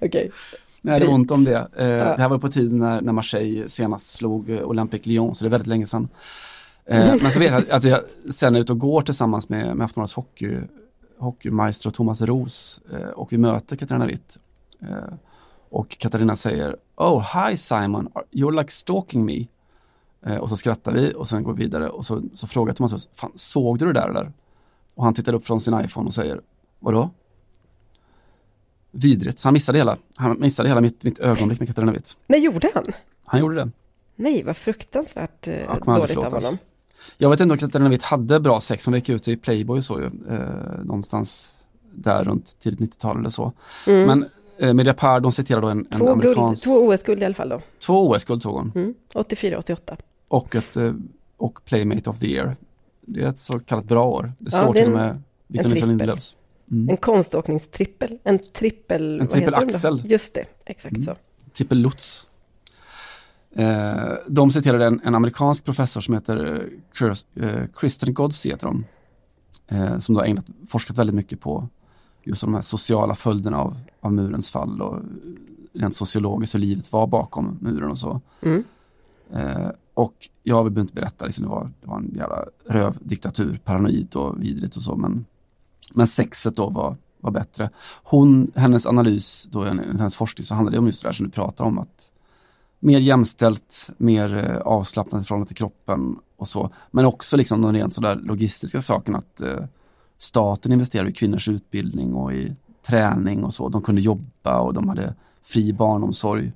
Okej. Nej, det är ont om det. Eh, Ja. Det här var på tiden när, när Marseille senast slog eh, Olympique Lyon, så det är väldigt länge sedan. Eh, men så vet jag att jag sen är ute och går tillsammans med, med Aftonbladets hockey, hockeymaestro Thomas Ros eh, och vi möter Katarina Witt. Och Katarina säger Oh, hi Simon, you're like stalking me. Och så skrattar vi och sen går vi vidare och så, så frågar Thomas Ros, Fan, såg du det där eller? Och han tittar upp från sin iPhone och säger Vadå? Vidrigt, så han missade hela, han missade hela mitt, mitt ögonblick med Katarina Witt. Nej, gjorde han? Han gjorde det. Nej, vad fruktansvärt eh, Ja, dåligt av honom. Jag vet inte om Katarina Witt hade bra sex, hon gick ut i Playboy så ju, eh, någonstans där runt tidigt 90-tal eller så. Mm. Men eh, Mediapart, de citerar då en, en två, guld, amerikansk... två OS-guld i alla fall då. Två OS-guld tog hon. Mm. 84, 88. Och, ett, eh, och Playmate of the Year. Det är ett så kallat bra år. Det Ja, står det är till och med Victor Nilsson. Lindelöfs. Mm. En konståkningstrippel. En trippel... En trippelaxel. Just det, exakt Mm. så. Trippel Lutz. Eh, de citerade en, en amerikansk professor som heter eh, Chris, eh, Kristen Godsey heter de. Eh, som då har ägnat, forskat väldigt mycket på just de här sociala följderna av, av murens fall och rent sociologiskt hur livet var bakom muren och så. Mm. Eh, och jag vill inte berätta, liksom, det, var, det var en jävla rövdiktatur, paranoid och vidrigt och så, men, men sexet då var, var bättre. Hon, hennes analys, då, hennes forskning, så handlade det om just det där som du pratar om, att mer jämställt, mer eh, avslappnat i förhållande till kroppen och så. Men också liksom de rent sådär logistiska sakerna att eh, staten investerar i kvinnors utbildning och i träning och så. De kunde jobba och de hade fri barnomsorg.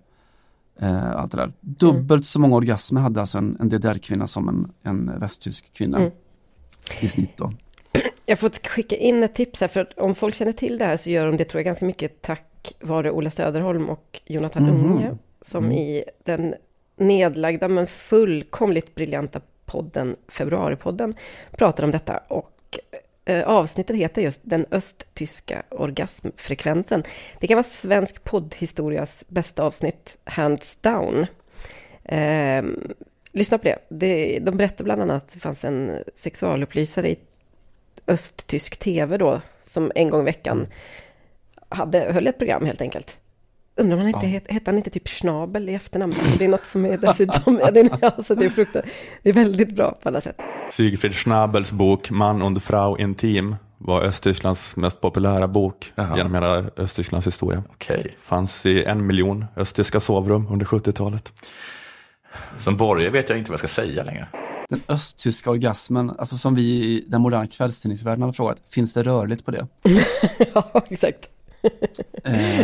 Eh, allt det där. Dubbelt så många orgasmer hade alltså en, en DDR-kvinna som en, en västtysk kvinna. Mm. I snitt då. Jag får skicka in ett tips här, för att om folk känner till det här så gör de det tror jag ganska mycket tack vare Ola Söderholm och Jonathan Mhm. Unge, som Mm. i den nedlagda men fullkomligt briljanta podden Februaripodden pratar om detta. Och eh, avsnittet heter just Den östtyska orgasmfrekvensen. Det kan vara svensk poddhistorias bästa avsnitt, hands down. Eh, lyssna på det. det. De berättar bland annat att det fanns en sexualupplysare i östtysk tv då, som en gång i veckan hade, höll ett program helt enkelt. Undrar om han inte Ja. het, hette han inte typ Schnabel i efternamn? Det är något som är dessutom, ja, det, är, alltså det är fruktansvärt, det är väldigt bra på alla sätt. Siegfried Schnabels bok Mann und Frau intim var Östtysklands mest populära bok Jaha. genom hela Östtysklands historia. Okej. Fanns i en miljon östtyska sovrum under 70-talet. Som borgare vet jag inte vad jag ska säga längre. Den östtyska orgasmen, alltså som vi i den moderna kvällstidningsvärlden har frågat, finns det rörligt på det? ja, exakt. Eh,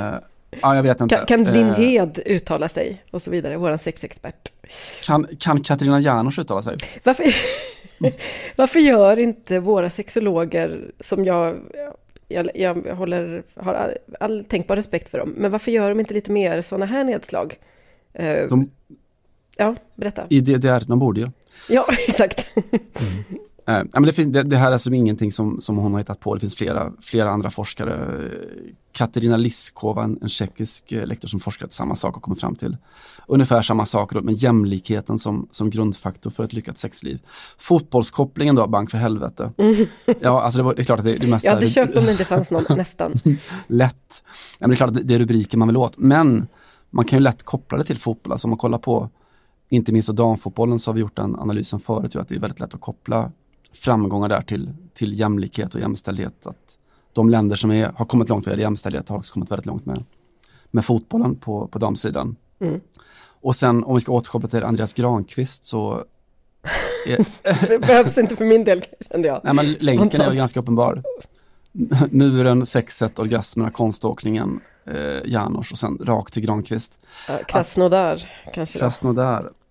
ja, jag vet inte. Kan, kan Linn Eh, uttala sig och så vidare, våran sexexpert. kan, kan Katarina Janouch uttala sig? Varför, varför gör inte våra sexologer, som jag, jag, jag håller, har all, all tänkbar respekt för dem, men varför gör de inte lite mer sådana här nedslag? Eh, De, ja, berätta. I DDR, de borde ju. Ja, exakt. Eh, ja, men det, finns, det, det här är alltså ingenting som, som hon har hittat på. Det finns flera, flera andra forskare. Eh, Katarina Liskova, en, en tjeckisk eh, lektor som forskat samma sak och kommit fram till ungefär samma sak då, med jämlikheten som, som grundfaktor för ett lyckat sexliv. Fotbollskopplingen då, bank för helvete. Ja, alltså det, var, det är klart att det, det är mest Jag hade här- köpt om det inte fanns någon, nästan. lätt. Ja, men det är klart att det- det är rubriker man vill åt. Men man kan ju lätt koppla det till fotboll. Alltså om man kollar på, inte minst då damfotbollen så har vi gjort den analysen förut, att det är väldigt lätt att koppla framgångar där till, till jämlikhet och jämställdhet. Att de länder som är, har kommit långt vad gäller jämställdhet har också kommit väldigt långt med, med fotbollen på, på damsidan. Mm. Och sen om vi ska återkoppla till Andreas Granqvist så är, Det behövs inte för min del, kände jag. Nej men länken är ganska uppenbar. Muren, sexet, orgasmerna, konståkningen, eh, Janouch och sen rakt till Granqvist. Krasnodar, kanske. Då.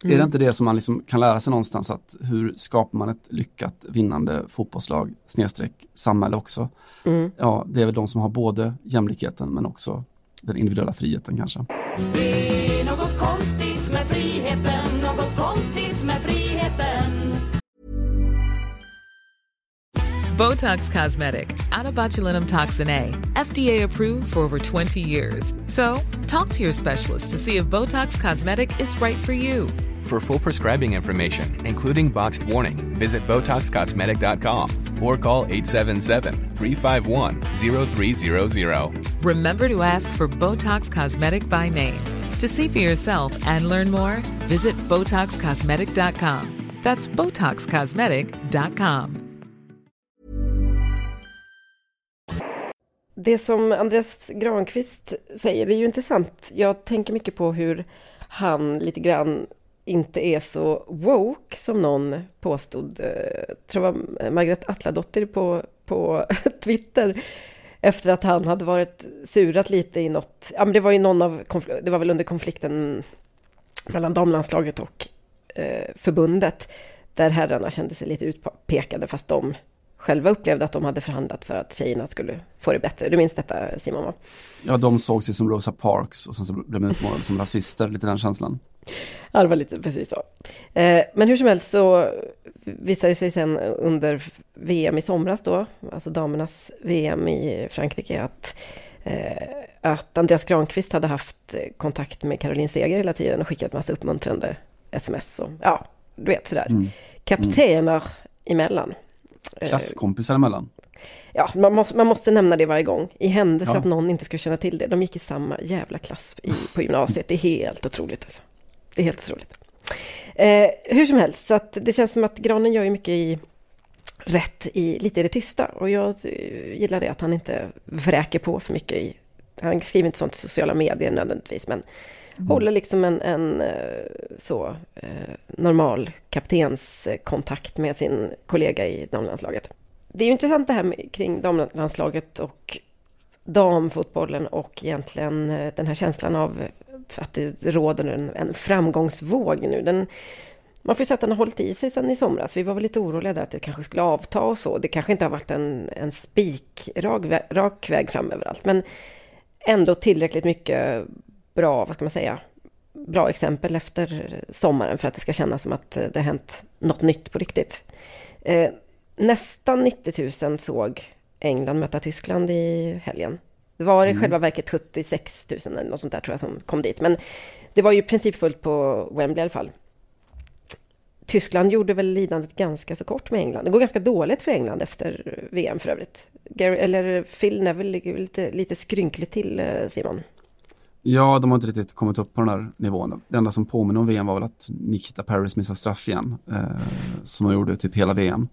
Krasnodar. Är det inte det som man liksom kan lära sig någonstans att hur skapar man ett lyckat vinnande fotbollslag snedstreck samhälle också? Mm. Ja, det är väl de som har både jämlikheten men också den individuella friheten kanske. Det är något konstigt med friheten, något konstigt med friheten. Botox Cosmetic, botulinum toxin A, FDA approved for over 20 years. So, talk to your specialist to see if Botox Cosmetic is right for you. For full prescribing information, including boxed warning, visit BotoxCosmetic.com or call 877-351-0300. Remember to ask for Botox Cosmetic by name. To see for yourself and learn more, visit BotoxCosmetic.com. That's BotoxCosmetic.com. Det som Andreas Granqvist säger är ju intressant. Jag tänker mycket på hur han lite grann inte är så woke som någon påstod. Eh, jag tror det var Margaret Atladottir på, på Twitter efter att han hade varit surat lite i något. Ja, men det var ju någon av det var väl under konflikten mellan damlandslaget och eh, förbundet där herrarna kände sig lite utpekade fast de själva upplevde att de hade förhandlat för att tjejerna skulle få det bättre. Du minns detta Simon? Va? Ja, de såg sig som Rosa Parks och sen så blev de utmålade som rasister, lite den känslan. Ja, det var lite precis så. Eh, men hur som helst så visade det sig sen under VM i somras då, alltså damernas VM i Frankrike, att, eh, att Andreas Granqvist hade haft kontakt med Caroline Seger hela tiden och skickat massa uppmuntrande sms och ja, du vet sådär. Mm. Kaptener emellan. Eh, Klasskompisar emellan. ja, man måste, man måste nämna det varje gång. I händelse Ja. att någon inte skulle känna till det. De gick i samma jävla klass i, på gymnasiet. Det är helt otroligt alltså. Det är helt otroligt. Eh, hur som helst, så att det känns som att Granen gör ju mycket i rätt i lite i det tysta. Och jag eh, gillar det att han inte vräker på för mycket i... Han skriver inte sånt i sociala medier nödvändigtvis, men håller liksom en, en eh, så eh, normal kaptenskontakt med sin kollega i damlandslaget. Det är ju intressant det här med, kring damlandslaget och damfotbollen och egentligen eh, den här känslan av att det råder en, en framgångsvåg nu. Den, man får ju säga att den har hållit i sig sedan i somras. Vi var väl lite oroliga där att det kanske skulle avta och så. Det kanske inte har varit en, en spikrak rak väg fram överallt, men ändå tillräckligt mycket bra, vad ska man säga, bra exempel efter sommaren för att det ska kännas som att det har hänt något nytt på riktigt. Eh, nästan 90 000 såg England möta Tyskland i helgen. Det var i själva verket 76 000 eller något sånt där tror jag som kom dit. Men det var ju i princip fullt på Wembley i alla fall. Tyskland gjorde väl lidandet ganska så kort med England. Det går ganska dåligt för England efter VM för övrigt. Gary, eller Phil Neville ligger lite, lite skrynkligt till, eh, Simon. Ja, de har inte riktigt kommit upp på den här nivån. Det enda som påminner om VM var väl att Nikita Paris missade straff igen. Eh, som de gjorde typ hela VM.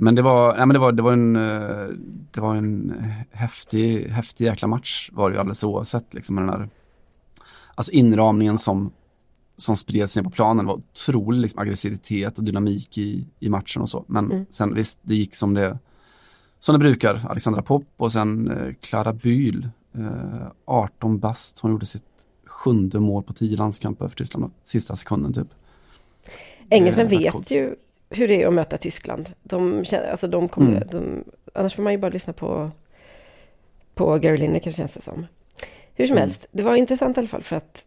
Men det var, nej, men det var, det var en, eh, det var en häftig, häftig jäkla match var det ju alldeles oavsett liksom den här, alltså inramningen som, som spreds ner på planen var otrolig liksom, aggressivitet och dynamik i, i matchen och så. Men Mm. sen visst, det gick som det, som det brukar. Alexandra Popp och sen eh, Clara Bühl, eh, 18 bast, hon gjorde sitt sjunde mål på tio landskamper för Tyskland, sista sekunden typ. Engelsmän Eh, vet ju hur det är att möta Tyskland. De, känner, alltså de kommer, Mm. de, annars får man ju bara lyssna på, på Gary Lineker känns det som. Hur som Mm. helst, det var intressant i alla fall för att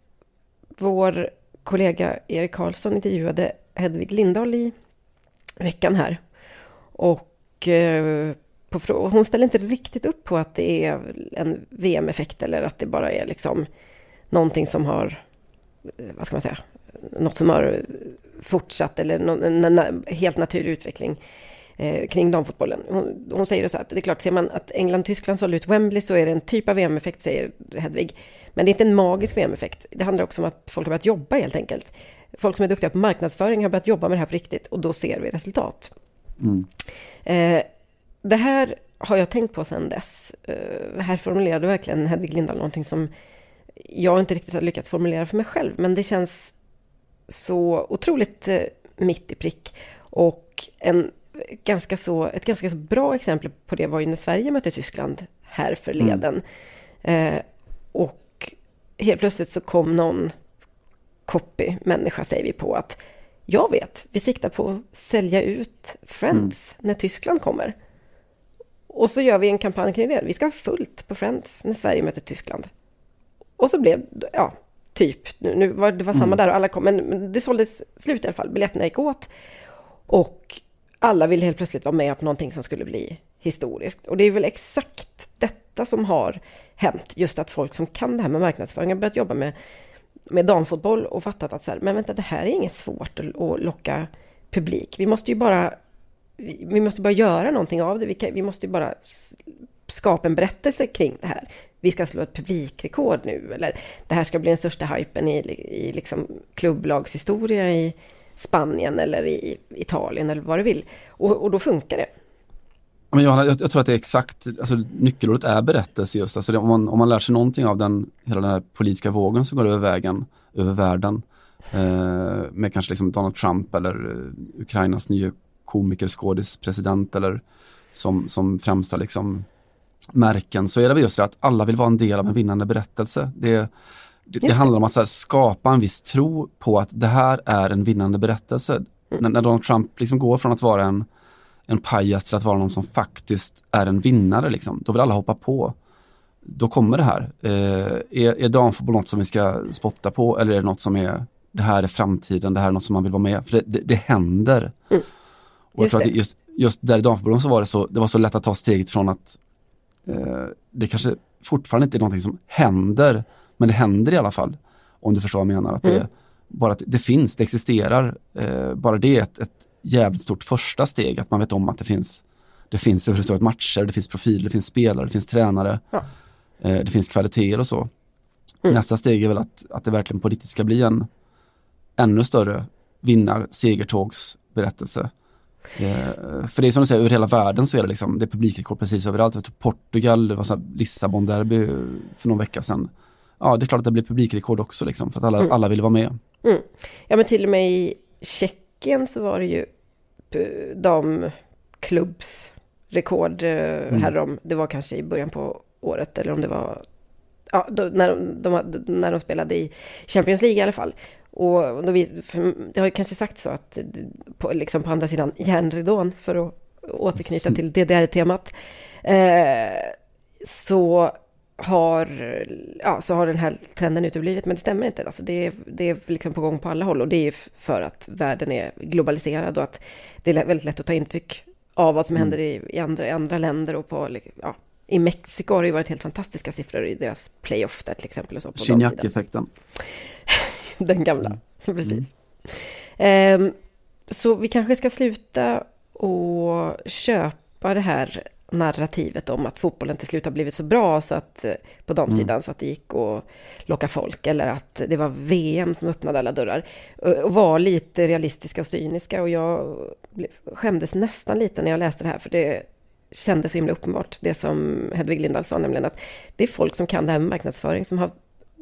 vår kollega Erik Karlsson intervjuade Hedvig Lindahl i veckan här. Och eh, på hon ställer inte riktigt upp på att det är en VM-effekt eller att det bara är liksom någonting som har, eh, vad ska man säga, något som har fortsatt eller någon, en, helt naturlig utveckling eh, kring damfotbollen. Hon, hon säger så att det är klart, ser man att England-Tyskland sålde ut Wembley så är det en typ av VM-effekt, säger Hedvig. Men det är inte en magisk VM-effekt. Det handlar också om att folk har börjat jobba helt enkelt. Folk som är duktiga på marknadsföring har börjat jobba med det här på riktigt och då ser vi resultat. Mm. Eh, det här har jag tänkt på sedan dess. Eh, här formulerade verkligen Hedvig Lindahl någonting som jag inte riktigt har lyckats formulera för mig själv, men det känns så otroligt eh, mitt i prick. Och en ganska så, ett ganska så bra exempel på det var ju när Sverige mötte Tyskland här förleden. Eh, och helt plötsligt så kom någon copy-människa, säger vi på, att jag vet, vi siktar på att sälja ut Friends när Tyskland kommer. Och så gör vi en kampanj kring det. Vi ska ha fullt på Friends när Sverige möter Tyskland. Och så blev, ja, typ, nu, nu var det var samma där och alla kom, men, men det såldes slut i alla fall. Biljetterna gick åt. Och alla ville helt plötsligt vara med på någonting som skulle bli historiskt. Och det är väl exakt detta som har hänt. Just att folk som kan det här med marknadsföring har börjat jobba med, med damfotboll och fattat att så här, men vänta, det här är inget svårt att, att locka publik. Vi måste ju bara, vi, måste bara göra någonting av det. Vi, kan, vi måste ju bara skapa en berättelse kring det här. Vi ska slå ett publikrekord nu, eller det här ska bli den största hypen i, i liksom klubblagshistoria i Spanien eller i Italien eller vad du vill. Och, och då funkar det. Men Johanna, jag, jag tror att det är exakt, alltså nyckelordet är berättelse just. Alltså det, om, man, om man lär sig någonting av den, hela den här politiska vågen som går över vägen, över världen. Eh, med kanske liksom Donald Trump eller eh, Ukrainas nya komiker, skådis, president eller som, som främsta liksom märken så är det just det att alla vill vara en del av en vinnande berättelse. Det, det, det handlar om att så här, skapa en viss tro på att det här är en vinnande berättelse. När, när Donald Trump liksom går från att vara en, en pajas till att vara någon som faktiskt är en vinnare, liksom, då vill alla hoppa på. Då kommer det här. Eh, är, är damfotboll något som vi ska spotta på eller är det något som är, det här är framtiden, det här är något som man vill vara med För det, det, det händer. Och jag Just tror att just, just där i damfotbollen så var det så, det var så lätt att ta steget från att eh, det kanske fortfarande inte är någonting som händer, men det händer i alla fall. Om du förstår vad jag menar. Att det, Mm. bara att det finns, det existerar. Eh, bara det är ett, ett jävligt stort första steg, att man vet om att det finns, det finns överhuvudtaget matcher, det finns profiler, det finns spelare, det finns tränare, Ja. eh, det finns kvaliteter och så. Mm. Nästa steg är väl att, att det verkligen på riktigt ska bli en ännu större vinnar segertågsberättelse. Eh, för det är som du säger, över hela världen så är det liksom, det är publikrekord precis överallt. Jag tror Portugal, det var så Lissabon-derby för någon vecka sedan. Ja, det är klart att det blir publikrekord också liksom, för att alla, Mm. alla vill vara med. Mm. Ja, men till och med i Tjeckien så var det ju p- damklubbsrekord eh, härom. Det var kanske i början på året eller om det var ja, då, när, de, de, när de spelade i Champions League i alla fall. Och då vi, det har ju kanske sagt så att på, liksom på andra sidan järnridån, för att återknyta till DDR-temat, eh, så har, ja, så har den här trenden uteblivit, men det stämmer inte. Alltså det, är, det är liksom på gång på alla håll och det är för att världen är globaliserad och att det är väldigt lätt att ta intryck av vad som händer i, i, andra, i andra länder och på, ja, i Mexiko har det ju varit helt fantastiska siffror i deras playoff där till exempel. Och så på damsidan. Gignac-effekten. Den gamla, precis. Ehm, så vi kanske ska sluta och köpa det här narrativet om att fotbollen till slut har blivit så bra så att eh, på damsidan så att det gick att locka folk eller att det var VM som öppnade alla dörrar. Och och var lite realistiska och cyniska och jag skämdes nästan lite när jag läste det här för det kändes så himla uppenbart det som Hedvig Lindahl sa nämligen att det är folk som kan det här med marknadsföring som har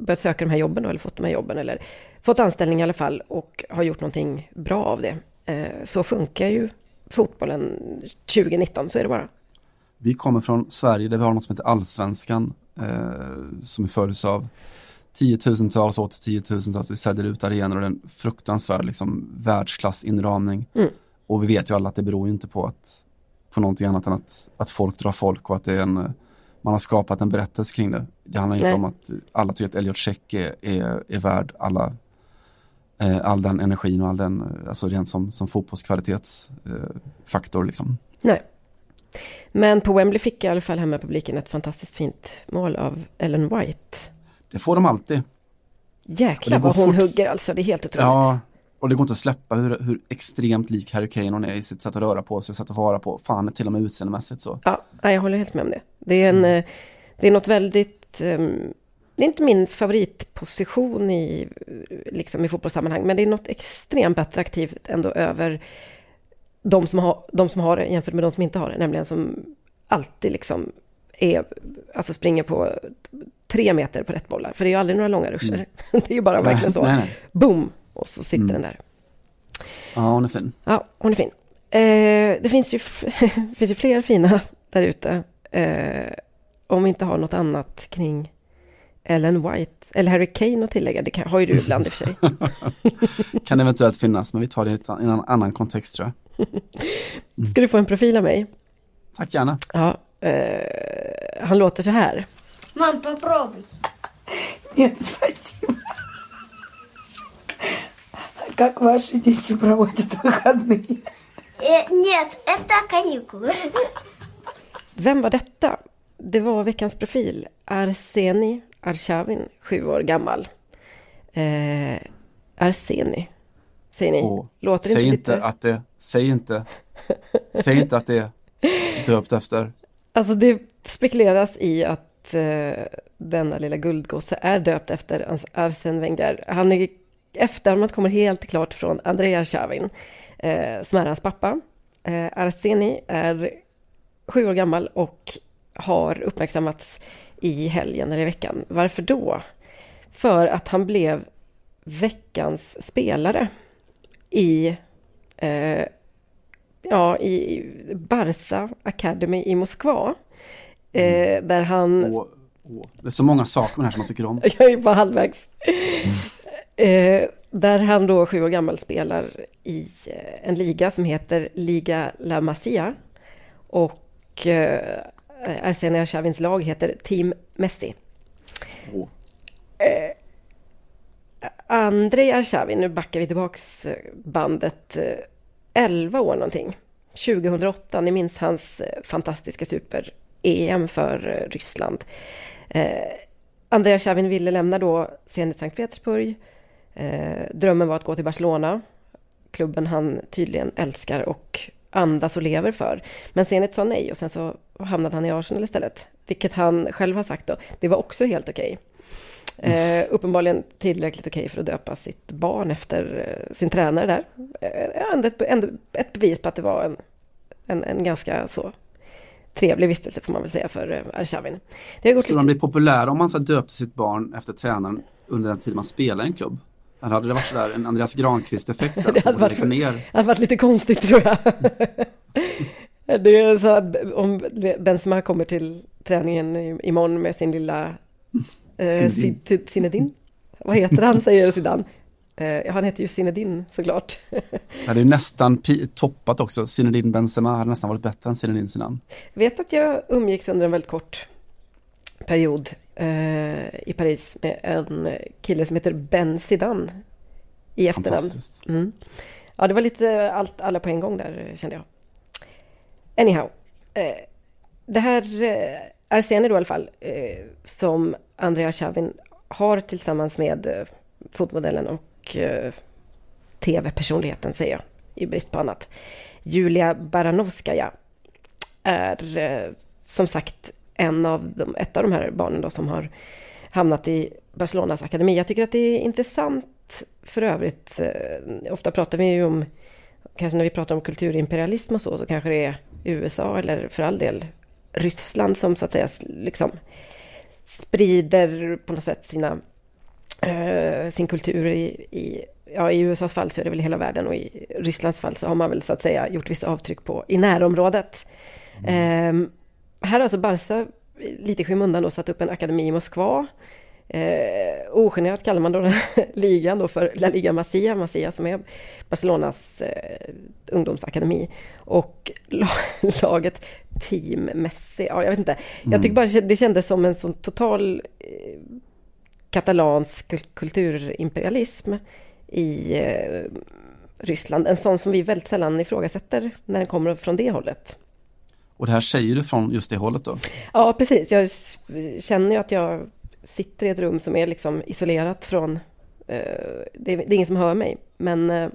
börjat söka de här jobben då, eller fått de här jobben eller fått anställning i alla fall och har gjort någonting bra av det. Eh, Så funkar ju fotbollen 2019, så är det bara. Vi kommer från Sverige där vi har något som heter Allsvenskan eh, som följs av tiotusentals och åter tiotusentals. Vi säljer ut arenor och det är en fruktansvärd liksom, världsklassinramning. Mm. Och vi vet ju alla att det beror ju inte på, att, på någonting annat än att, att folk drar folk och att det är en, man har skapat en berättelse kring det. Det handlar inte Nej. om att alla tycker att Elliot Check är, är, är värd alla, eh, all den energin och all den, eh, alltså rent som, som fotbollskvalitetsfaktor eh, liksom. Nej. Men på Wembley fick i alla fall hemmapubliken ett fantastiskt fint mål av Ellen White. Det får de alltid. Jäklar vad hon fort. hugger alltså, det är helt otroligt. Ja, och det går inte att släppa hur, hur extremt lik Harry Kane hon är i sitt sätt att röra på sig, sätt att vara på. Fan, till och med utseendemässigt så. Ja, jag håller helt med om det. Det är, en, eh, det är något väldigt... ehm, Det är inte min favoritposition i, liksom i fotbollssammanhang, men det är något extremt attraktivt ändå över de som, har, de som har det jämfört med de som inte har det, nämligen som alltid liksom är, alltså springer på tre meter på rätt bollar, för det är ju aldrig några långa ruscher. Det är ju bara verkligen så, boom, och så sitter Mm. den där. Ja, hon är fin. Ja, hon är fin. Eh, det finns ju, f- finns ju fler fina där ute. Eh, om vi inte har något annat kring Ellen White, eller Harry Kane att tillägga. Det kan, har ju du ibland i och för sig. Kan eventuellt finnas, men vi tar det i ett- i en annan kontext tror jag. Ska du få en profil av mig? Tack gärna. Ja, eh, han låter så här. Мам, попробуй. Нет, спасибо. Как ваши дети проводят выходные? Э, нет, это каникулы. Vem var detta? Det var veckans profil. Arseni Arshavin, sju år gammal. Eh, Arseni, säger ni? Och Låter det säg inte inte lite... att det, säg inte, säg inte att det är döpt efter. Alltså det spekuleras i att eh, denna lilla guldgosse är döpt efter Ars- Arsene Wenger. Han är efternamnet kommer helt klart från Andrei Arshavin, eh, som är hans pappa. Eh, Arseni är sju år gammal och har uppmärksammats i helgen eller i veckan. Varför då? För att han blev veckans spelare i eh, ja, i Barca Academy i Moskva. Eh, där han... Och, och, det är så många saker med det här som man tycker om. Jag är bara halvvägs. Eh, där han då, sju år gammal, spelar i eh, en liga som heter Liga La Masia. Och eh, Arsenia Arshavins lag heter Team Messi. Åh. Eh, Andrei Arshavin, nu backar vi tillbaks eh, bandet eh, 11 år någonting. 2008, ni minns hans eh, fantastiska super-EM för eh, Ryssland. Eh, Andrei Arshavin ville lämna då Zenit Sankt Petersburg. Eh, drömmen var att gå till Barcelona, klubben han tydligen älskar och andas och lever för. Men Zenit sa nej och sen så hamnade han i Arsenal istället. Vilket han själv har sagt då, det var också helt okej. Eh, uppenbarligen tillräckligt okej för att döpa sitt barn efter eh, sin tränare där. Eh, ändå ett, ändå ett bevis på att det var en, en, en ganska så trevlig vistelse får man väl säga för eh, Arshavin. Skulle de bli populära om man så här döpte sitt barn efter tränaren under den tid man spelar i en klubb? Eller hade det varit sådär en Andreas Granqvist-effekt? Det hade varit- ner? Hade varit lite konstigt tror jag. Det är så att om Benzema kommer till träningen imorgon med sin lilla eh, Zinedine. Vad heter han säger Zidane? Eh, han heter ju Zinedine såklart. Det hade ju nästan toppat också. Zinedine Benzema hade nästan varit bättre än Zinedine Zidane. Vet att jag umgicks under en väldigt kort period eh, i Paris med en kille som heter Ben Zidane i efternamn. Mm. Ja, det var lite allt, alla på en gång där kände jag. Anyhow. Eh, det här eh, Arsene då i alla fall, eh, som Andrea Chavin har tillsammans med eh, fotmodellen och eh, tv-personligheten säger jag, i brist på annat. Julia Baranovskaja är eh, som sagt en av de, ett av de här barnen då som har hamnat i Barcelonas akademi. Jag tycker att det är intressant för övrigt. Eh, ofta pratar vi ju om, kanske när vi pratar om kulturimperialism och så, så kanske det är USA eller för all del Ryssland som så att säga liksom sprider på något sätt sina, eh, sin kultur i, i Ja, i USAs fall så är det väl hela världen och i Rysslands fall så har man väl så att säga gjort vissa avtryck på i närområdet. Ehm, här har alltså Barca lite i skymundan då satt upp en akademi i Moskva. Eh, ogenerat kallar man då den här ligan då för La Liga Masia, Masia som är Barcelonas eh, ungdomsakademi. Och la, laget Team Messi, ja jag vet inte. Jag tycker bara det kändes som en sån total eh, katalansk kul- kulturimperialism i eh, Ryssland. En sån som vi väldigt sällan ifrågasätter när den kommer från det hållet. Och det här säger du från just det hållet då? Ja, precis. Jag känner ju att jag sitter i ett rum som är liksom isolerat från... Eh, det, är, det är ingen som hör mig, men... Eh,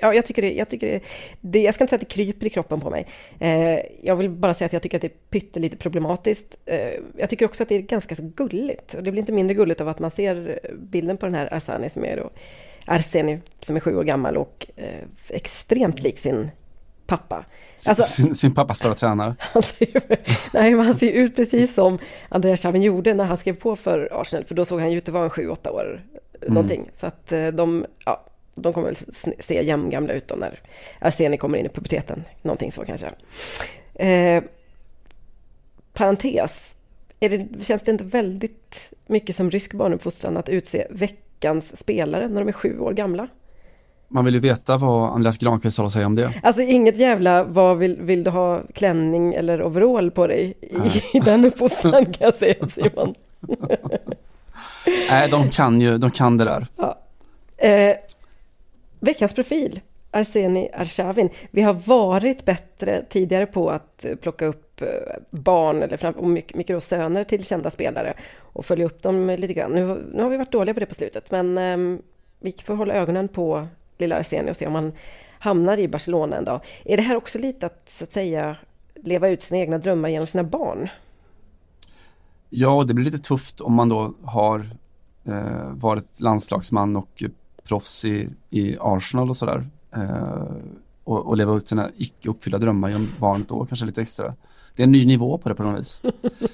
ja, jag tycker det... Jag, tycker det, det jag ska inte säga att det kryper i kroppen på mig. Eh, jag vill bara säga att jag tycker att det är pyttelite problematiskt. Eh, jag tycker också att det är ganska så gulligt. Och det blir inte mindre gulligt av att man ser bilden på den här Arsani som är då... Arseni, som är sju år gammal och eh, extremt lik sin pappa. Alltså- sin, sin pappas förra tränare. Han ser, nej, han ser ju ut precis som Andreas Chavin gjorde när han skrev på för Arsenal. För då såg han ju ut att vara en 7-8 år någonting. Så att eh, de, ja, de kommer väl se jämngamla ut då när Arseni kommer in i puberteten. Någonting så kanske. Eh, parentes. Det, känns det inte väldigt mycket som rysk barnuppfostran att utse veckans spelare när de är sju år gamla? Man vill ju veta vad Andreas Granqvist har att säga om det. Alltså inget jävla, vad vill, vill du ha klänning eller overall på dig i, i den uppfostran kan jag säga Simon. Nej, de kan ju, de kan det där. Eh, veckans profil, Arseni Arshavin. Vi har varit bättre tidigare på att eh, plocka upp eh, barn eller fram, och mycket, mycket då söner till kända spelare och följa upp dem lite grann. Nu, nu har vi varit dåliga på det på slutet men eh, vi får hålla ögonen på lilla Arseni och se om han hamnar i Barcelona en dag. Är det här också lite att, så att säga, leva ut sina egna drömmar genom sina barn? Ja, det blir lite tufft om man då har eh, varit landslagsman och proffs i, i Arsenal och sådär. Eh, och, och leva ut sina icke uppfyllda drömmar genom barnet då, kanske lite extra. Det är en ny nivå på det på något vis.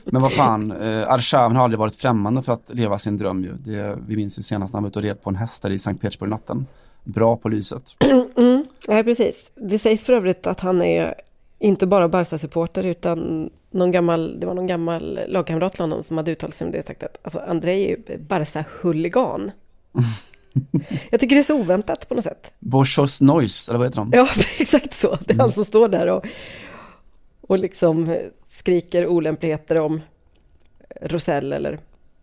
Men vad fan, eh, Arshavin har aldrig varit främmande för att leva sin dröm ju. Det, vi minns ju senast när han var ute och red på en häst där i Sankt Petersburg-natten. Bra på lyset. Mm, nej, precis. Det sägs för övrigt att han är inte bara Barca-supporter utan någon gammal, det var någon gammal lagkamrat till honom som hade uttalat sig om det och sagt att alltså, André är ju Barca-huligan. Jag tycker det är så oväntat på något sätt. Boschos Noise, eller vad heter de? Ja, exakt så. Det är han som står där och, och liksom skriker olämpligheter om Rosell eller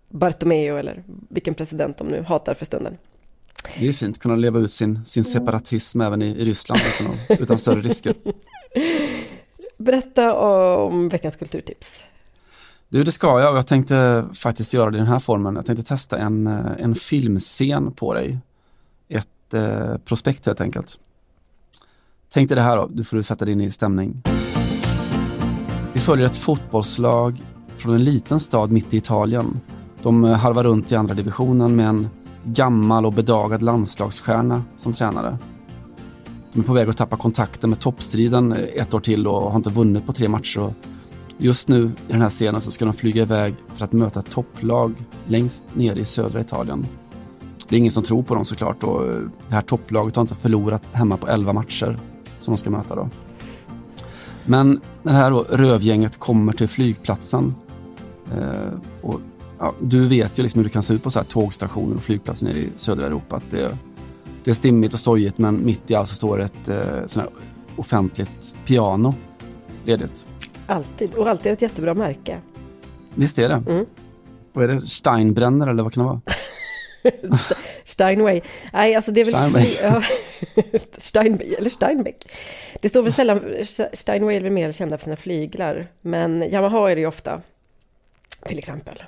Bartomeu eller vilken president de nu hatar för stunden. Det är fint, kunna leva ut sin, sin separatism även i, i Ryssland utan, utan större risker. Berätta om veckans kulturtips. Du, det ska jag och jag tänkte faktiskt göra det i den här formen. Jag tänkte testa en, eh, en filmscen på dig. Ett eh, prospekt helt enkelt. Tänk dig det här då, du får du sätta dig in i stämning. Vi följer ett fotbollslag från en liten stad mitt i Italien. De eh, harvar runt i andra divisionen med en gammal och bedagad landslagsstjärna som tränare. De är på väg att tappa kontakten med toppstriden eh, ett år till och har inte vunnit på tre matcher. Just nu i den här scenen så ska de flyga iväg för att möta ett topplag längst ner i södra Italien. Det är ingen som tror på dem såklart och eh, det här topplaget har inte förlorat hemma på 11 matcher som de ska möta då. Men det här då, rövgänget kommer till flygplatsen eh, och ja, du vet ju liksom hur det kan se ut på så här tågstationer och flygplatser nere i södra Europa. Att det, det är stimmigt och stojigt men mitt i allt så står ett eh, sån här offentligt piano ledigt. Alltid, och alltid ett jättebra märke. Visst är det? Mm. Vad är det? Steinbrenner eller vad kan det vara? Steinway. Nej, alltså det är väl... Steinway. Ja. Eller Steinbeck. Det står väl sällan... Steinway är väl mer kända för sina flyglar. Men Yamaha är det ju ofta. Till exempel.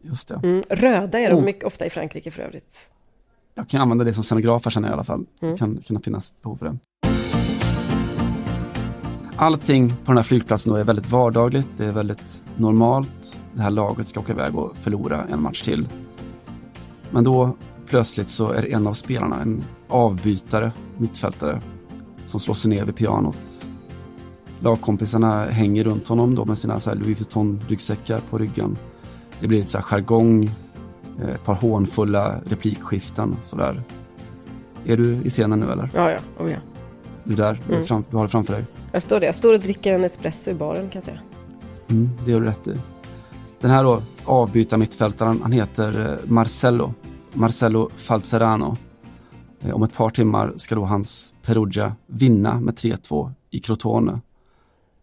Just det. Mm, röda är de Oh. mycket ofta i Frankrike för övrigt. Jag kan använda det som scenograf här jag i alla fall. Mm. Det kan kunna finnas behov för det. Allting på den här flygplatsen då är väldigt vardagligt, det är väldigt normalt. Det här laget ska åka iväg och förlora en match till. Men då plötsligt så är det en av spelarna, en avbytare, mittfältare, som slår sig ner vid pianot. Lagkompisarna hänger runt honom då med sina så här Louis Vuitton-ryggsäckar på ryggen. Det blir lite så här jargong, eh, ett par hånfulla replikskiften sådär. Är du i scenen nu eller? Ja, ja. Oh, ja. Du är där, du, är Mm. fram, du har det framför dig. Jag står där. Jag står och dricker en espresso i baren kan jag säga. Mm, det gör du rätt i. Den här då, avbyta mittfältaren, han heter eh, Marcello. Marcello Falzerano. Eh, Om ett par timmar ska då hans Perugia vinna med 3-2 i Crotone.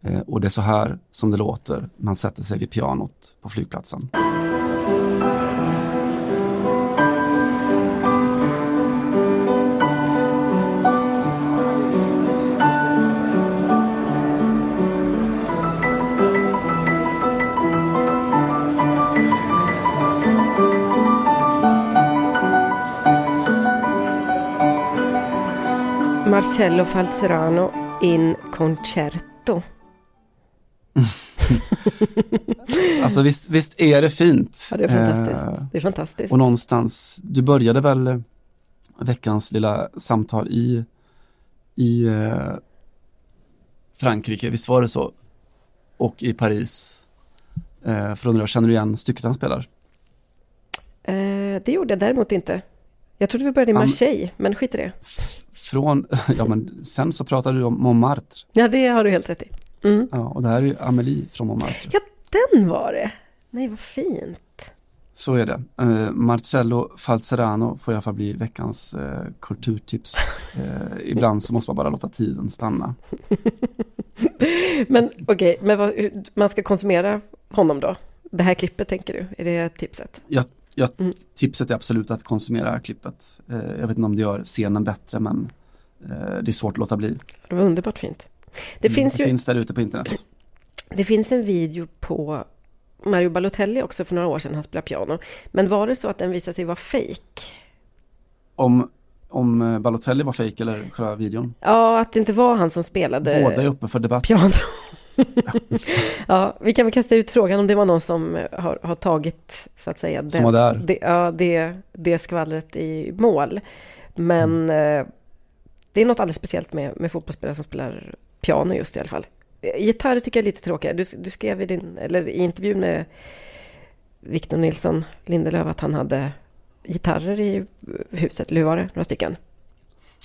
Eh, Och det är så här som det låter när han sätter sig vid pianot på flygplatsen. Marcello Falzerano in concerto. Alltså visst, visst är det fint? Ja, det är fantastiskt. Eh, Det är fantastiskt. Och någonstans, du började väl eh, veckans lilla samtal i, i eh, Frankrike, visst var det så? Och i Paris. Eh, för undrar jag, känner du igen stycket han spelar? Eh, det gjorde jag däremot inte. Jag trodde vi började i Marseille, men skit i det. Från, ja men sen så pratade du om Montmartre. Ja, det har du helt rätt i. Mm. Ja, och det här är ju Amélie från Montmartre. Ja, den var det. Nej, vad fint. Så är det. Eh, Marcello Falzerano får i alla fall bli veckans eh, kulturtips. Eh, ibland så måste man bara låta tiden stanna. Men okej, men vad, man ska konsumera honom då? Det här klippet tänker du? Är det tipset? Jag, jag, Mm. Tipset är absolut att konsumera klippet. Eh, jag vet inte om det gör scenen bättre men eh, det är svårt att låta bli. Det var underbart fint. Det, Mm, finns det ju, finns där ute på internet. det finns en video på Mario Balotelli också för några år sedan, han spelade piano. Men var det så att den visade sig vara fake? Om, om eh, Balotelli var fejk eller själva videon. Ja, att det inte var han som spelade Båda är uppe för debatt. piano. ja, vi kan väl kasta ut frågan om det var någon som har, har tagit, så att säga, där. Det, ja, det, det skvallret i mål. Men Mm. eh, det är något alldeles speciellt med, med fotbollsspelare som spelar piano just i alla fall. Eh, Gitarr tycker jag är lite tråkigare. Du, du skrev i, din, eller i intervjun med Victor Nilsson Lindelöf att han hade gitarrer i huset, eller hur var det? Några stycken?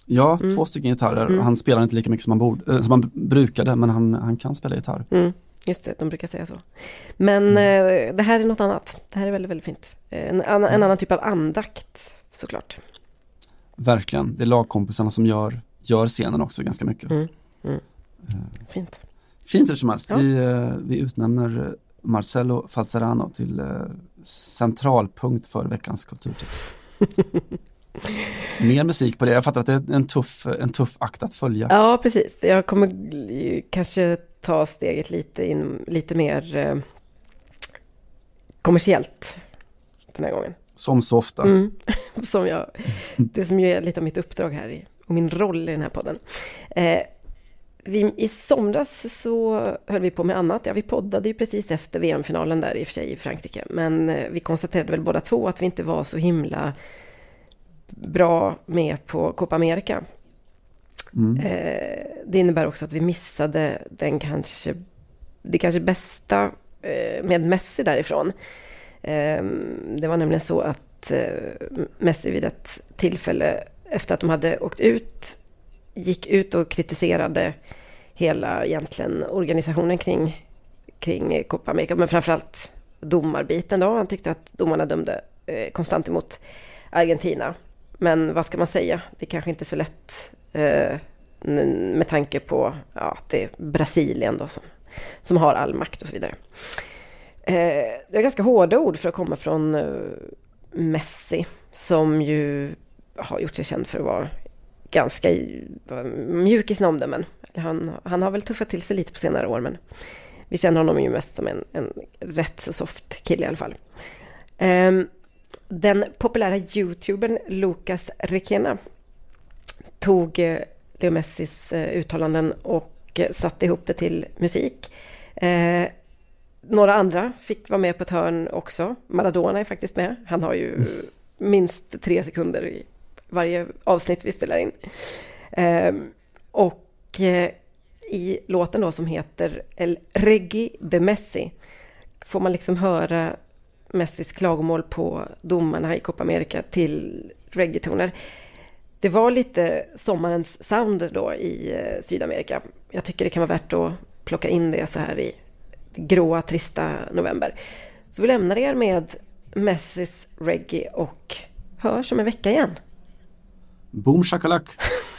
Ja, Mm. två stycken gitarrer. Mm. Han spelar inte lika mycket som han, borde, eh, som han brukade men han, han kan spela gitarr. Mm, just det, de brukar säga så. Men Mm. eh, det här är något annat. Det här är väldigt, väldigt fint. Eh, En, annan- en annan typ av andakt, såklart. Verkligen. Det är lagkompisarna som gör, gör scenen också ganska mycket. Mm, mm. Fint. Fint hur som helst. Ja. Vi, eh, vi utnämner eh, Marcello Falzerano till eh, centralpunkt för veckans kulturtips. Mer musik på det. Jag fattar att det är en tuff, en tuff akt att följa. Ja, precis. Jag kommer kanske ta steget lite, in, lite mer eh, kommersiellt den här gången. Som så ofta. Mm. Som jag, det som ju är lite av mitt uppdrag här i, och min roll i den här podden. Eh, vi, I somras så höll vi på med annat. Ja, vi poddade ju precis efter VM-finalen där i och för sig i Frankrike. Men eh, vi konstaterade väl båda två att vi inte var så himla bra med på Copa America. Mm. Eh, det innebär också att vi missade den kanske, det kanske bästa eh, med Messi därifrån. Eh, det var nämligen så att eh, Messi vid ett tillfälle efter att de hade åkt ut gick ut och kritiserade hela egentligen organisationen kring, kring Copa America, men framförallt domarbiten då. Han tyckte att domarna dömde eh, konstant emot Argentina. Men vad ska man säga? Det är kanske inte är så lätt eh, med tanke på ja, att det är Brasilien då som, som har all makt och så vidare. Eh, det är ganska hårda ord för att komma från eh, Messi som ju har gjort sig känd för att vara ganska eh, mjuk i sina omdömen. Han, han har väl tuffat till sig lite på senare år men vi känner honom ju mest som en, en rätt så soft kille i alla fall. Ehm, den populära youtubern Lucas Requena tog eh, Leo Messis eh, uttalanden och eh, satte ihop det till musik. Eh, några andra fick vara med på ett hörn också. Maradona är faktiskt med. Han har ju minst tre sekunder i varje avsnitt vi spelar in. Ehm, och eh, i låten då som heter El Reggae de Messi får man liksom höra Messis klagomål på domarna i Copa America till reggaetoner. Det var lite sommarens sound då i eh, Sydamerika. Jag tycker det kan vara värt att plocka in det så här i gråa, trista november. Så vi lämnar er med Messis reggae och hörs om en vecka igen. Boom shakalak.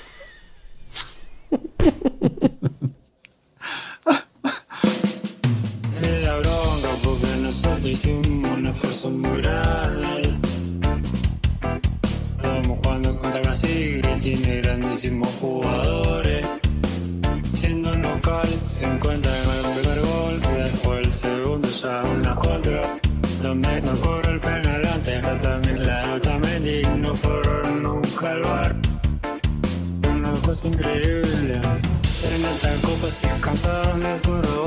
Muy grande. Estamos jugando contra Brasil, que tiene grandísimos jugadores. Siendo local, se encuentra con el primer gol, después el segundo ya una contra. Donde no corre el penal antes, también la Mendy, no fueron nunca al bar. Una cosa increíble. En esta copa de puro volver.